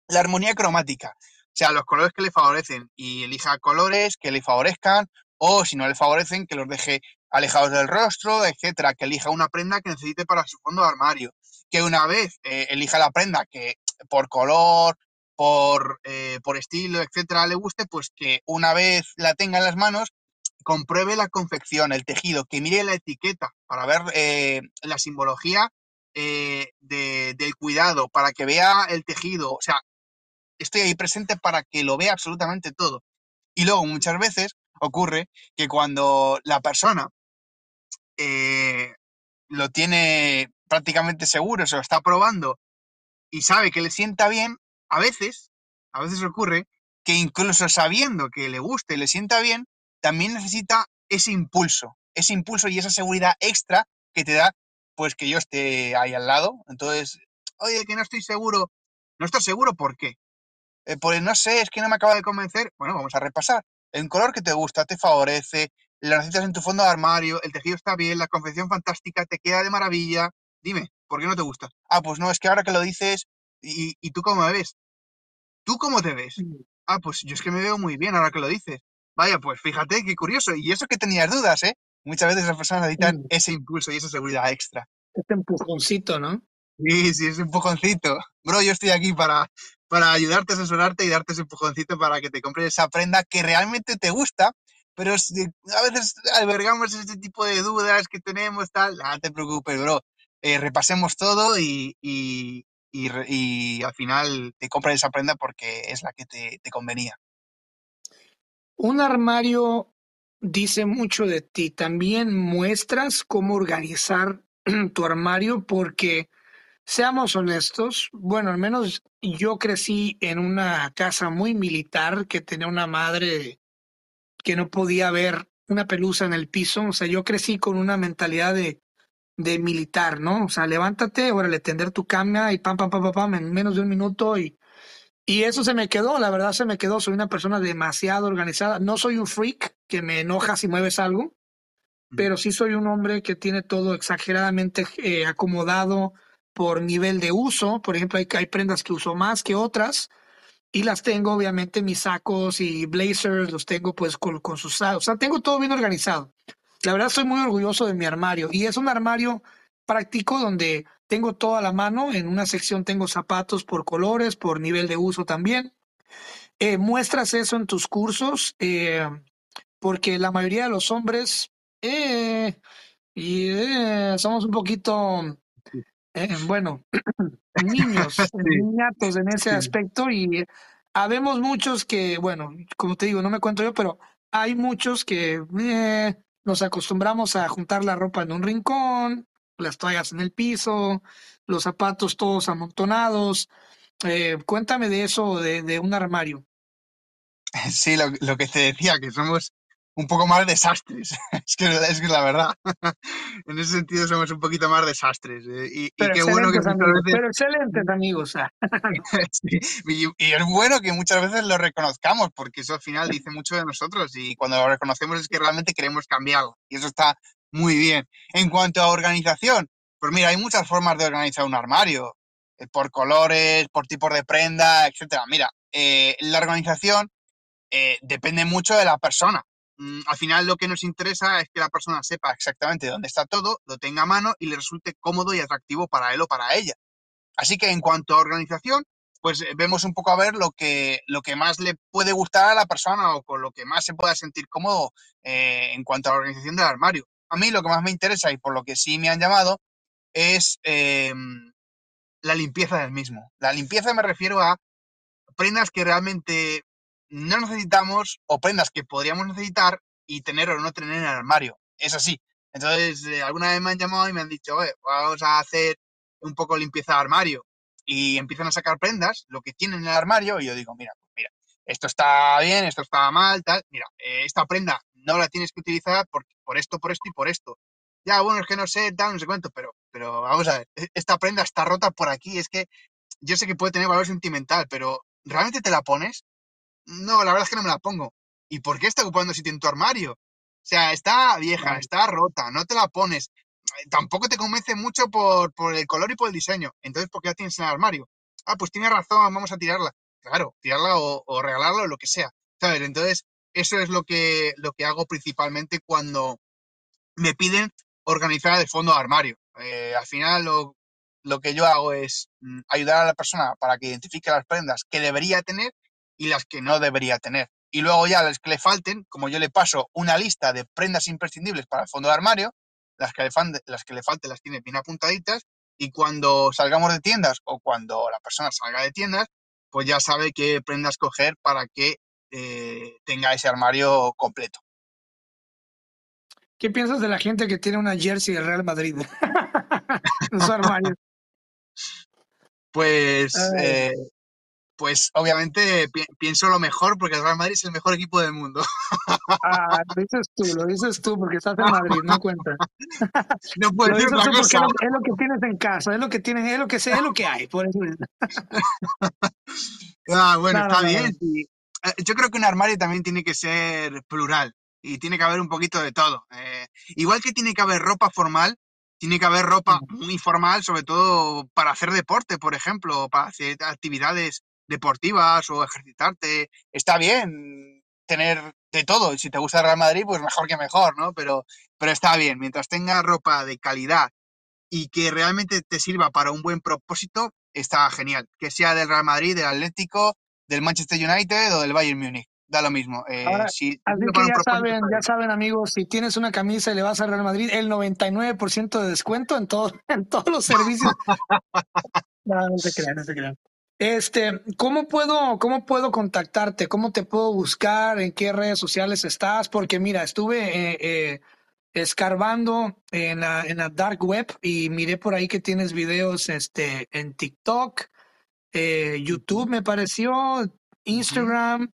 la armonía cromática, o sea, los colores que le favorecen y elija colores que le favorezcan o si no le favorecen, que los deje alejados del rostro, etcétera, que elija una prenda que necesite para su fondo de armario, que una vez eh, elija la prenda que por color, por, eh, por estilo, etcétera, le guste, pues que una vez la tenga en las manos, compruebe la confección, el tejido, que mire la etiqueta para ver eh, la simbología eh, del cuidado, para que vea el tejido. O sea, estoy ahí presente para que lo vea absolutamente todo. Y luego muchas veces ocurre que cuando la persona lo tiene prácticamente seguro, se lo está probando y sabe que le sienta bien, a veces, a veces ocurre que incluso sabiendo que le guste y le sienta bien, también necesita ese impulso, ese impulso y esa seguridad extra que te da, pues que yo esté ahí al lado. Entonces, oye, que no estoy seguro. ¿No estás seguro por qué? Eh, pues no sé, es que no me acaba de convencer. Bueno, vamos a repasar. El color que te gusta, te favorece, lo necesitas en tu fondo de armario, el tejido está bien, la confección fantástica, te queda de maravilla. Dime, ¿por qué no te gusta? Ah, pues no, es que ahora que lo dices, ¿y, y tú cómo me ves? ¿Tú cómo te ves? Ah, pues yo es que me veo muy bien ahora que lo dices. Vaya, pues fíjate qué curioso. Y eso que tenías dudas, ¿eh? Muchas veces las personas necesitan mm. ese impulso y esa seguridad extra. Este empujoncito, ¿no? Sí, sí, ese empujoncito. Bro, yo estoy aquí para, para ayudarte, asesorarte y darte ese empujoncito para que te compres esa prenda que realmente te gusta, pero a veces albergamos ese tipo de dudas que tenemos, tal. No te preocupes, bro. Eh, repasemos todo y, y, y, al final te compras esa prenda porque es la que te, te convenía. Un armario dice mucho de ti. También muestras cómo organizar tu armario porque, seamos honestos, bueno, al menos yo crecí en una casa muy militar que tenía una madre que no podía ver una pelusa en el piso. O sea, yo crecí con una mentalidad de de militar, ¿no? O sea, levántate, órale, tender tu cama y pam, pam, pam, pam, pam, en menos de un minuto y, y eso se me quedó, la verdad se me quedó, soy una persona demasiado organizada, no soy un freak que me enoja si mueves algo, pero sí soy un hombre que tiene todo exageradamente eh, acomodado por nivel de uso, por ejemplo, hay, hay prendas que uso más que otras, y las tengo, obviamente, mis sacos y blazers, los tengo pues con, con sus... O sea, tengo todo bien organizado. La verdad estoy muy orgulloso de mi armario y es un armario práctico donde tengo toda la mano. En una sección tengo zapatos por colores, por nivel de uso también. Eh, muestras eso en tus cursos eh, porque la mayoría de los hombres eh, y, somos un poquito, bueno, niños, niñatos en ese aspecto y habemos muchos que, bueno, como te digo, no me cuento yo, pero hay muchos que nos acostumbramos a juntar la ropa en un rincón, las toallas en el piso, los zapatos todos amontonados. Eh, cuéntame de eso, de, de, un armario. Sí, lo, lo, que te decía, que somos un poco más desastres. es, que, es que la verdad. en ese sentido somos un poquito más desastres. Eh, y, pero, qué bueno que amigos, pero excelentes amigos. Ah. sí, y, y, es bueno que muchas veces lo reconozcamos, porque eso al final dice mucho de nosotros. Y cuando lo reconocemos es que realmente queremos cambiarlo. Y eso está muy bien. En cuanto a organización, pues mira, hay muchas formas de organizar un armario. Eh, por colores, por tipos de prenda, etcétera. Mira, eh, la organización eh, depende mucho de la persona. Mm, al final lo que nos interesa es que la persona sepa exactamente dónde está todo, lo tenga a mano y le resulte cómodo y atractivo para él o para ella. Así que en cuanto a organización, pues eh, vemos un poco a ver lo que, lo que más le puede gustar a la persona o con lo que más se pueda sentir cómodo eh, en cuanto a la organización del armario. A mí lo que más me interesa y por lo que sí me han llamado es em, la limpieza del mismo. La limpieza me refiero a prendas que realmente no necesitamos o prendas que podríamos necesitar y tener o no tener en el armario. Es así. Entonces, eh, alguna vez me han llamado y me han dicho, vamos a hacer un poco limpieza de armario. Y empiezan a sacar prendas, lo que tienen en el armario, y yo digo, mira, pues mira, esto está bien, esto está mal, tal. Mira, eh, esta prenda no la tienes que utilizar por, por esto, por esto y por esto. Ya, bueno, es que no sé, tal, no sé cuánto, pero, pero vamos a ver, e, esta prenda está rota por aquí, es que yo sé que puede tener valor sentimental, pero ¿realmente te la pones? No, la verdad es que no me la pongo. ¿Y por qué está ocupando sitio en tu armario? O sea, está vieja, está rota, no te la pones. Eh, tampoco te convence mucho por, por, el color y por el diseño. Entonces, ¿por qué la tienes en el armario? Ah, pues tiene razón, vamos a tirarla. Claro, tirarla o, o regalarla o lo que sea. ¿Sabes? Entonces, eso es lo que, lo que hago principalmente cuando me piden organizar el fondo de armario. Eh, al final, lo, lo que yo hago es mm, ayudar a la persona para que identifique las prendas que debería tener y las que no debería tener. Y luego ya las que le falten, como yo le paso una lista de prendas imprescindibles para el fondo de armario, las que le, las que le falten las tiene bien apuntaditas y cuando salgamos de tiendas o cuando la persona salga de tiendas, pues ya sabe qué prendas coger para que eh, tenga ese armario completo. ¿Qué piensas de la gente que tiene una jersey del Real Madrid en su armario? Pues eh, pues obviamente pienso lo mejor porque el Real Madrid es el mejor equipo del mundo. Ah, lo dices tú, lo dices tú porque estás en Madrid, no cuenta. No puedes decir otra cosa. Es lo, que tienes en casa, es lo que tienes, es lo que sé, es lo que hay, por eso. ah, bueno, está bien. Eh, yo creo que un armario también tiene que ser plural y tiene que haber un poquito de todo. Eh, igual que tiene que haber ropa formal, tiene que haber ropa muy formal, sobre todo para hacer deporte, por ejemplo, para hacer actividades deportivas o ejercitarte. Está bien tener de todo. Si te gusta el Real Madrid, pues mejor que mejor, ¿no? Pero, pero está bien. Mientras tenga ropa de calidad y que realmente te sirva para un buen propósito, está genial. Que sea del Real Madrid, del Atlético, del Manchester United o del Bayern Múnich. Da lo mismo. Eh, así que ya saben, ya saben, amigos, si tienes una camisa y le vas al Real Madrid, el 99% de descuento en, todo, en todos los servicios. no, no se crean, no se crean. Este, ¿cómo puedo, cómo puedo contactarte? ¿Cómo te puedo buscar? ¿En qué redes sociales estás? Porque mira, estuve eh, eh, escarbando en la, en la dark web y miré por ahí que tienes videos este, en TikTok, eh, YouTube me pareció, Instagram.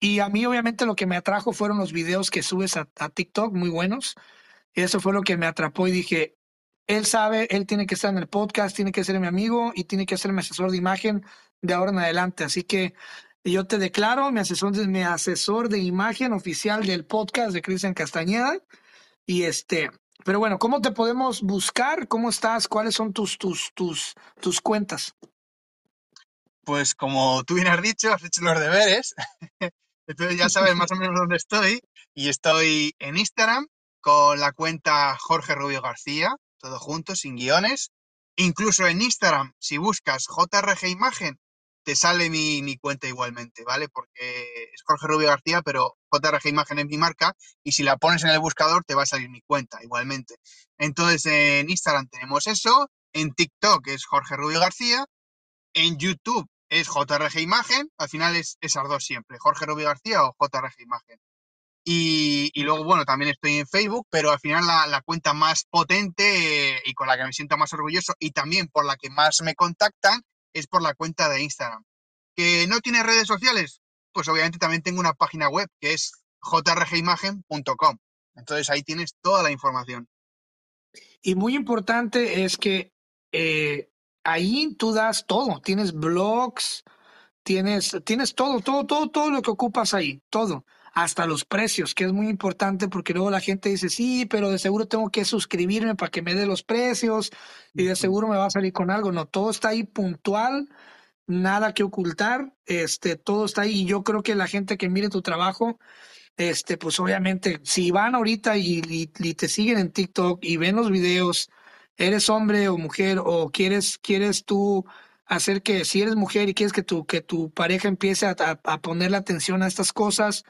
y a mí obviamente lo que me atrajo fueron los videos que subes a, a TikTok, muy buenos. Y eso fue lo que me atrapó y dije, él sabe, él tiene que estar en el podcast, tiene que ser mi amigo y tiene que ser mi asesor de imagen de ahora en adelante. Así que yo te declaro mi asesor, de imagen oficial del podcast de Cristian Castañeda. Y este, pero bueno, ¿cómo te podemos buscar? ¿Cómo estás? ¿Cuáles son tus, tus, tus, tus cuentas? Pues como tú bien has dicho, has hecho los deberes. Entonces ya sabes más o menos dónde estoy. Y estoy en Instagram con la cuenta Jorge Rubio García, todo junto, sin guiones. Incluso en Instagram, si buscas JRG Imagen, te sale mi, mi, cuenta igualmente, ¿vale? Porque es Jorge Rubio García, pero JRG Imagen es mi marca y si la pones en el buscador te va a salir mi cuenta igualmente. Entonces en Instagram tenemos eso, en TikTok es Jorge Rubio García, en YouTube es JRG Imagen, al final es esas dos siempre, Jorge Rubio García o JRG Imagen. Y, luego, bueno, también estoy en Facebook, pero al final la, la cuenta más potente eh, y con la que me siento más orgulloso y también por la que más me contactan es por la cuenta de Instagram. ¿Que no tiene redes sociales? Pues obviamente también tengo una página web que es jrgimagen.com. Entonces ahí tienes toda la información. Y muy importante es que eh, ahí tú das todo. Tienes blogs, tienes, tienes todo, todo, todo, todo lo que ocupas ahí, todo. Hasta los precios, que es muy importante porque luego la gente dice, sí, pero de seguro tengo que suscribirme para que me dé los precios y de seguro me va a salir con algo. No, todo está ahí puntual, nada que ocultar, este, todo está ahí. Y yo creo que la gente que mire tu trabajo, este, pues obviamente, si van ahorita y, y, y te siguen en TikTok y ven los videos, eres hombre o mujer o quieres, quieres tú hacer que si eres mujer y quieres que tu, que tu pareja empiece a, a, a ponerle atención a estas cosas,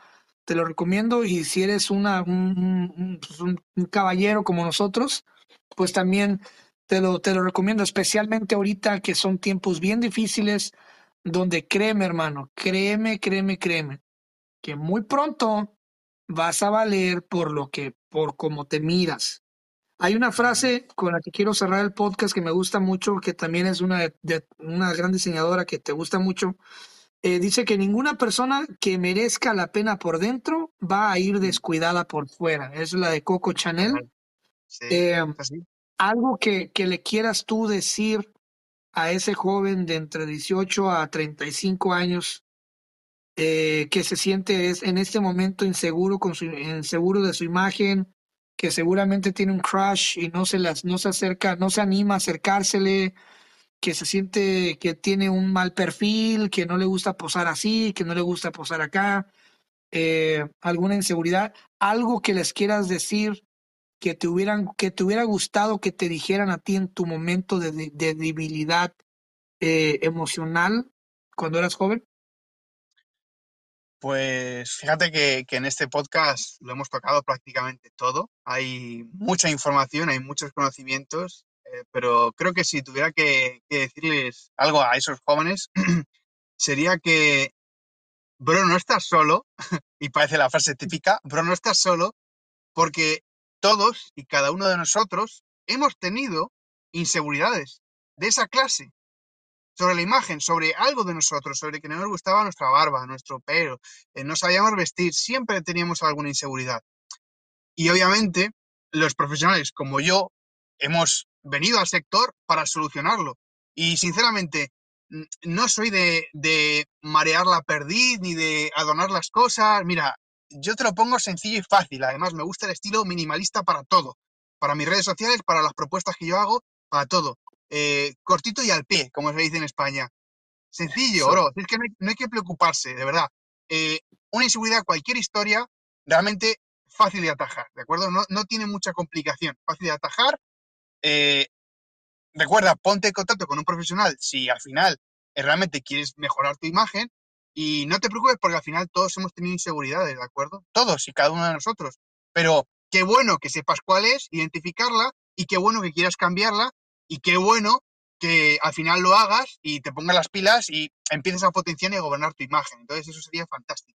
te lo recomiendo y si eres una, un, pues, un, caballero como nosotros, pues también te lo, te lo recomiendo, especialmente ahorita que son tiempos bien difíciles, donde créeme hermano, créeme, créeme, créeme, que muy pronto vas a valer por lo que, por cómo te miras. Hay una frase con la que quiero cerrar el podcast que me gusta mucho, que también es una, de una gran diseñadora que te gusta mucho, eh, dice que ninguna persona que merezca la pena por dentro va a ir descuidada por fuera. Es la de Coco Chanel. Sí, Eh, algo que, que le quieras tú decir a ese joven de entre 18 a 35 años eh, que se siente es, en este momento inseguro, con su, inseguro de su imagen, que seguramente tiene un crush y no se, las, no se acerca, no se anima a acercársele, que se siente que tiene un mal perfil, que no le gusta posar así, que no le gusta posar acá, eh, alguna inseguridad, algo que les quieras decir que te hubieran, que te hubiera gustado que te dijeran a ti en tu momento de, de, de debilidad eh, emocional cuando eras joven? Pues fíjate que, que, en este podcast lo hemos tocado prácticamente todo. Hay mucha información, hay muchos conocimientos, eh, pero creo que si tuviera que, decirles algo a esos jóvenes, sería que, bro, no estás solo, y parece la frase típica, bro, no estás solo, porque todos y cada uno de nosotros hemos tenido inseguridades de esa clase sobre la imagen, sobre algo de nosotros, sobre que no nos gustaba nuestra barba, nuestro pelo, eh, no sabíamos vestir, siempre teníamos alguna inseguridad. Y obviamente los profesionales como yo hemos venido al sector para solucionarlo. Y sinceramente, no soy de, de marear la perdiz ni de adornar las cosas. Mira, yo te lo pongo sencillo y fácil. Además, me gusta el estilo minimalista para todo. Para mis redes sociales, para las propuestas que yo hago, para todo eh, cortito y al pie, como se dice en España. Sencillo, bro. Es que no hay, no hay que preocuparse, de verdad. Eh, una inseguridad, cualquier historia, realmente fácil de atajar, ¿de acuerdo? No, no tiene mucha complicación, fácil de atajar. Eh, recuerda, ponte en contacto con un profesional si al final eh, realmente quieres mejorar tu imagen y no te preocupes porque al final todos hemos tenido inseguridades, ¿de acuerdo? Todos y cada uno de nosotros. Pero qué bueno que sepas cuál es, identificarla y qué bueno que quieras cambiarla y qué bueno que al final lo hagas y te pongas las pilas y empieces a potenciar y a gobernar tu imagen. Entonces eso sería fantástico.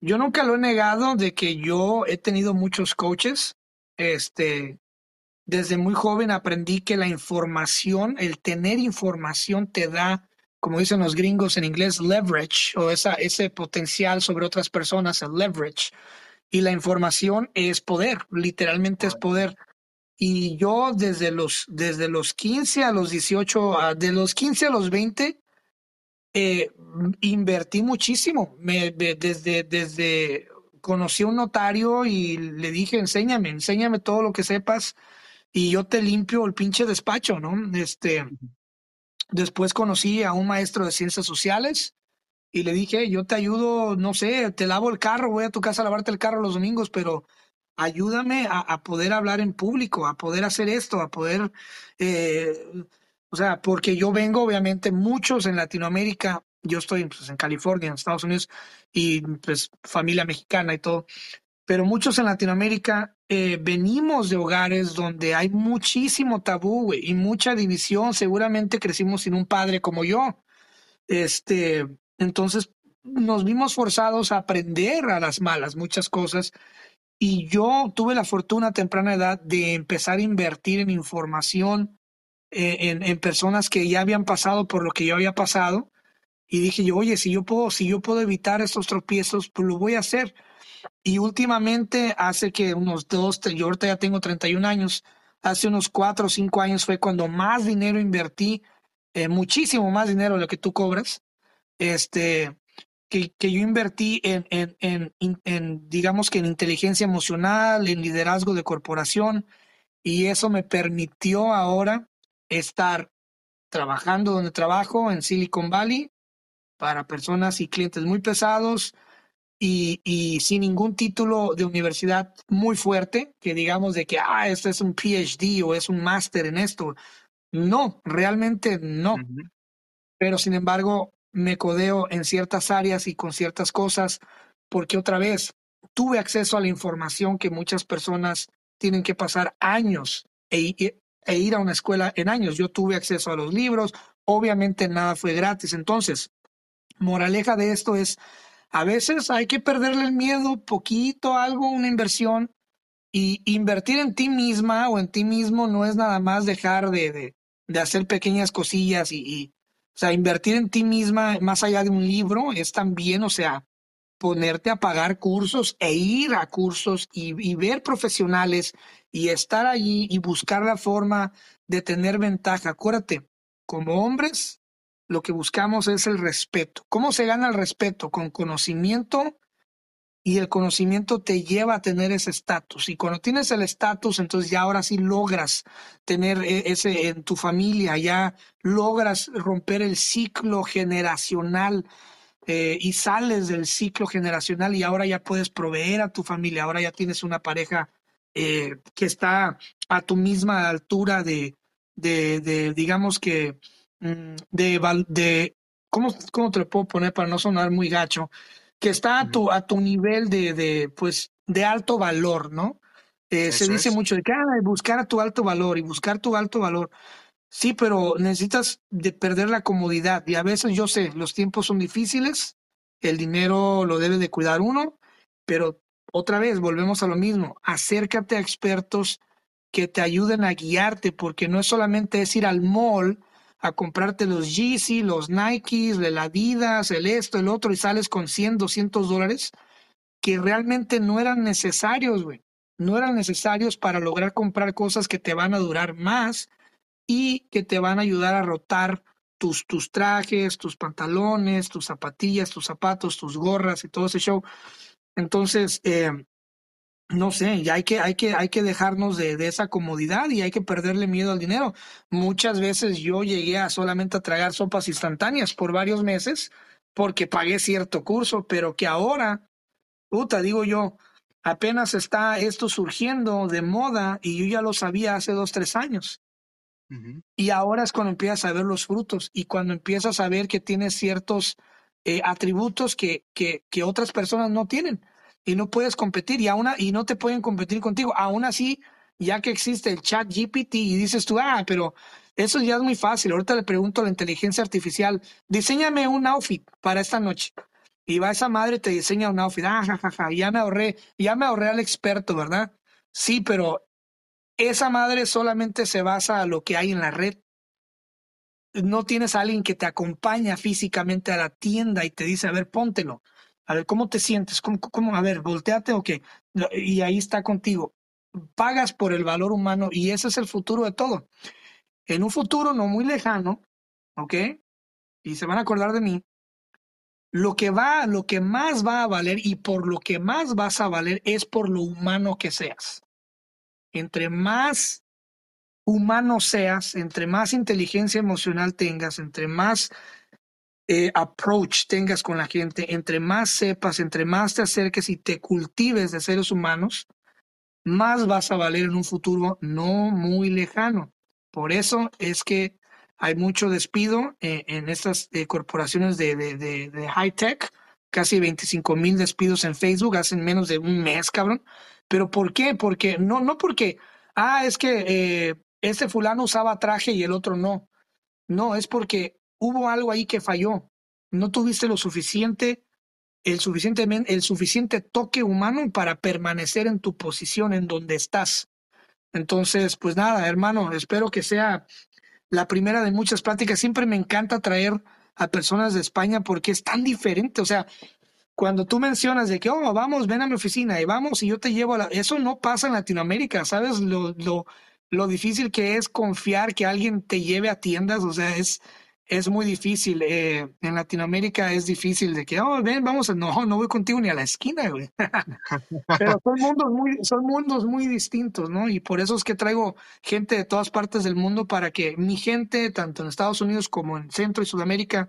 Yo nunca lo he negado de que yo he tenido muchos coaches. Este, desde muy joven aprendí que la información, el tener información te da, como dicen los gringos en inglés, leverage o esa, ese potencial sobre otras personas, el leverage. y la información es poder, literalmente es poder. Y yo desde los, desde los 15 a los 18, de los 15 a los 20, eh, invertí muchísimo. Me, desde, desde conocí a un notario y le dije, enséñame, enséñame todo lo que sepas y yo te limpio el pinche despacho, ¿no? Este, después conocí a un maestro de ciencias sociales y le dije, yo te ayudo, no sé, te lavo el carro, voy a tu casa a lavarte el carro los domingos, pero ayúdame a, poder hablar en público, a poder hacer esto, a poder, eh, o sea, porque yo vengo, obviamente, muchos en Latinoamérica, yo estoy pues, en California, en Estados Unidos, y pues familia mexicana y todo, pero muchos en Latinoamérica eh, venimos de hogares donde hay muchísimo tabú y mucha división, seguramente crecimos sin un padre como yo, este, entonces nos vimos forzados a aprender a las malas muchas cosas y yo tuve la fortuna a temprana edad de empezar a invertir en información eh, en, personas que ya habían pasado por lo que yo había pasado. Y dije yo, oye, si yo puedo, si yo puedo evitar estos tropiezos, pues lo voy a hacer. Y últimamente, hace que unos dos, yo ahorita ya tengo 31 años, hace unos cuatro o cinco años fue cuando más dinero invertí, eh, muchísimo más dinero de lo que tú cobras, este, que, yo invertí en, en, en, digamos que en inteligencia emocional, en liderazgo de corporación, y eso me permitió ahora estar trabajando donde trabajo, en Silicon Valley, para personas y clientes muy pesados y, y sin ningún título de universidad muy fuerte, que digamos de que, ah, este es un PhD o es un máster en esto. No, realmente no. Pero sin embargo, me codeo en ciertas áreas y con ciertas cosas, porque otra vez tuve acceso a la información que muchas personas tienen que pasar años e, e, ir a una escuela en años. Yo tuve acceso a los libros, obviamente nada fue gratis. Entonces, moraleja de esto es, a veces hay que perderle el miedo, poquito, algo, una inversión, y invertir en ti misma o en ti mismo no es nada más dejar de, de, hacer pequeñas cosillas y, o sea, invertir en ti misma más allá de un libro es también, o sea, ponerte a pagar cursos e ir a cursos y, ver profesionales y estar allí y buscar la forma de tener ventaja. Acuérdate, como hombres, lo que buscamos es el respeto. ¿Cómo se gana el respeto? Con conocimiento y el conocimiento te lleva a tener ese estatus. Y cuando tienes el estatus, entonces ya ahora sí logras tener e, ese en tu familia, ya logras romper el ciclo generacional eh, y sales del ciclo generacional y ahora ya puedes proveer a tu familia, ahora ya tienes una pareja eh, que está a tu misma altura de, de, de digamos que, de, de ¿cómo, ¿cómo te lo puedo poner para no sonar muy gacho? que está a tu, a tu nivel de, de, pues, de alto valor, ¿no? Eh, se dice mucho de que ah, buscar a tu alto valor y buscar tu alto valor. Sí, pero necesitas de perder la comodidad y a veces yo sé, los tiempos son difíciles, el dinero lo debe de cuidar uno, pero otra vez volvemos a lo mismo, acércate a expertos que te ayuden a guiarte, porque no es solamente es ir al mall a comprarte los Yeezy, los Nikes, el Adidas, el esto, el otro, y sales con 100, 200 dólares que realmente no eran necesarios, güey. No eran necesarios para lograr comprar cosas que te van a durar más y que te van a ayudar a rotar tus, tus trajes, tus pantalones, tus zapatillas, tus zapatos, tus gorras y todo ese show. Entonces, eh, no sé, ya hay que, hay que, hay que dejarnos de, de, esa comodidad y hay que perderle miedo al dinero. Muchas veces yo llegué a solamente a tragar sopas instantáneas por varios meses porque pagué cierto curso, pero que ahora, puta, digo yo, apenas está esto surgiendo de moda y yo ya lo sabía hace dos, tres años. Y ahora es cuando empiezas a ver los frutos y cuando empiezas a ver que tienes ciertos eh, atributos que, que, que otras personas no tienen y no puedes competir y, aún, y no te pueden competir contigo. Aún así, ya que existe el chat GPT y dices tú, ah, pero eso ya es muy fácil. Ahorita le pregunto a la inteligencia artificial, diseñame un outfit para esta noche. Y va esa madre te diseña un outfit. Ah, jajaja, ya me ahorré, ya me ahorré al experto, ¿verdad? Sí, pero esa madre solamente se basa a lo que hay en la red. No tienes a alguien que te acompaña físicamente a la tienda y te dice, a ver, póntelo A ver, ¿cómo te sientes? ¿Cómo, cómo? A ver, volteate o qué. Y ahí está contigo. Pagas por el valor humano y ese es el futuro de todo. En un futuro no muy lejano, ¿ok? Y se van a acordar de mí. Lo que va, lo que más va a valer y por lo que más vas a valer es por lo humano que seas. Entre más humano seas, entre más inteligencia emocional tengas, entre más eh, approach tengas con la gente, entre más sepas, entre más te acerques y te cultives de seres humanos, más vas a valer en un futuro no muy lejano. Por eso es que hay mucho despido eh, en estas eh, corporaciones de, de, de, high tech, casi 25 mil despidos en Facebook, hacen menos de un mes, cabrón. Pero ¿por qué? Porque no, no porque, ah, es que este fulano usaba traje y el otro no. No, es porque hubo algo ahí que falló. No tuviste lo suficiente, el, suficientemente, el suficiente toque humano para permanecer en tu posición en donde estás. Entonces, pues nada, hermano, espero que sea la primera de muchas pláticas. Siempre me encanta traer a personas de España porque es tan diferente. O sea, cuando tú mencionas de que, oh, vamos, ven a mi oficina y vamos y yo te llevo a la... Eso no pasa en Latinoamérica, ¿sabes? Lo, lo, lo difícil que es confiar que alguien te lleve a tiendas, o sea, es, es muy difícil. Eh, en Latinoamérica es difícil de que, oh, ven, vamos, no, no voy contigo ni a la esquina, güey. Pero son mundos muy, son mundos muy distintos, ¿no? Y por eso es que traigo gente de todas partes del mundo para que mi gente, tanto en Estados Unidos como en Centro y Sudamérica,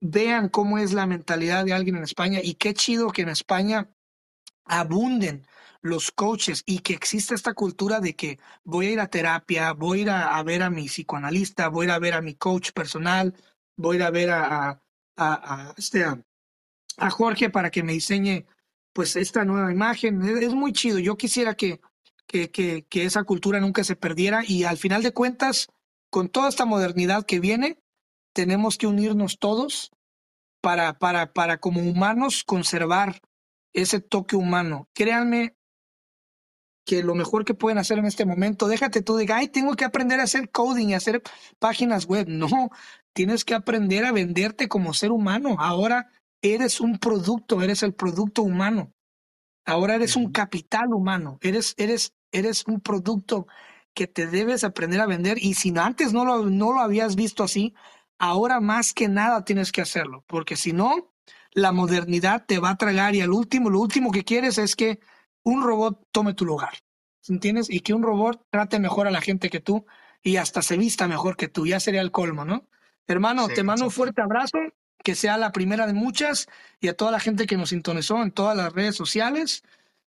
vean cómo es la mentalidad de alguien en España y qué chido que en España abunden los coaches y que existe esta cultura de que voy a ir a terapia, voy a ir a, ver a mi psicoanalista, voy a ir a ver a mi coach personal, voy a ir a ver a, a, este, a, Jorge para que me diseñe pues esta nueva imagen. Es, muy chido. Yo quisiera que, que, que, que esa cultura nunca se perdiera y al final de cuentas, con toda esta modernidad que viene, tenemos que unirnos todos para, para, para como humanos conservar ese toque humano. Créanme, que lo mejor que pueden hacer en este momento, déjate tú de, ay, tengo que aprender a hacer coding y hacer páginas web. No, tienes que aprender a venderte como ser humano. Ahora eres un producto, eres el producto humano. Ahora eres un capital humano, eres, eres, eres un producto que te debes aprender a vender y si antes no lo, no lo habías visto así, ahora más que nada tienes que hacerlo, porque si no, la modernidad te va a tragar y al último, lo último que quieres es que un robot tome tu lugar, ¿entiendes? Y que un robot trate mejor a la gente que tú y hasta se vista mejor que tú, ya sería el colmo, ¿no? Hermano, te mando un fuerte abrazo, que sea la primera de muchas y a toda la gente que nos sintonizó en todas las redes sociales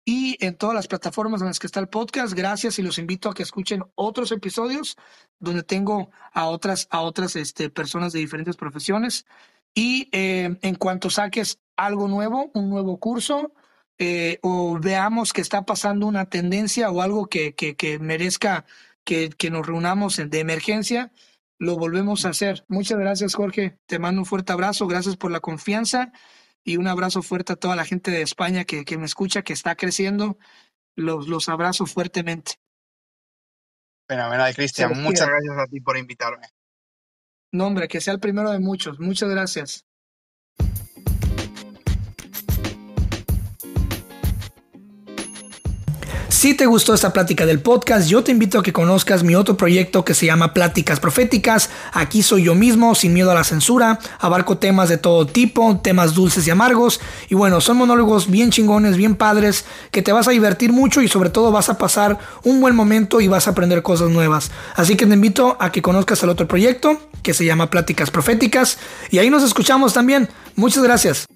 y en todas las plataformas en las que está el podcast. Gracias y los invito a que escuchen otros episodios donde tengo a otras, a otras este, personas de diferentes profesiones. Y eh, en cuanto saques algo nuevo, un nuevo curso, eh, o veamos que está pasando una tendencia o algo que, que, merezca que, que, nos reunamos de emergencia, lo volvemos a hacer. Muchas gracias, Jorge. Te mando un fuerte abrazo. Gracias por la confianza y un abrazo fuerte a toda la gente de España que, que me escucha, que está creciendo. Los, los abrazo fuertemente. Fenomenal, Cristian. Muchas gracias a ti por invitarme. No, hombre, que sea el primero de muchos. Muchas gracias. Si te gustó esta plática del podcast, yo te invito a que conozcas mi otro proyecto que se llama Pláticas Proféticas. Aquí soy yo mismo, sin miedo a la censura. Abarco temas de todo tipo, temas dulces y amargos. Y bueno, son monólogos bien chingones, bien padres, que te vas a divertir mucho y sobre todo vas a pasar un buen momento y vas a aprender cosas nuevas. Así que te invito a que conozcas el otro proyecto que se llama Pláticas Proféticas. Y ahí nos escuchamos también. Muchas gracias.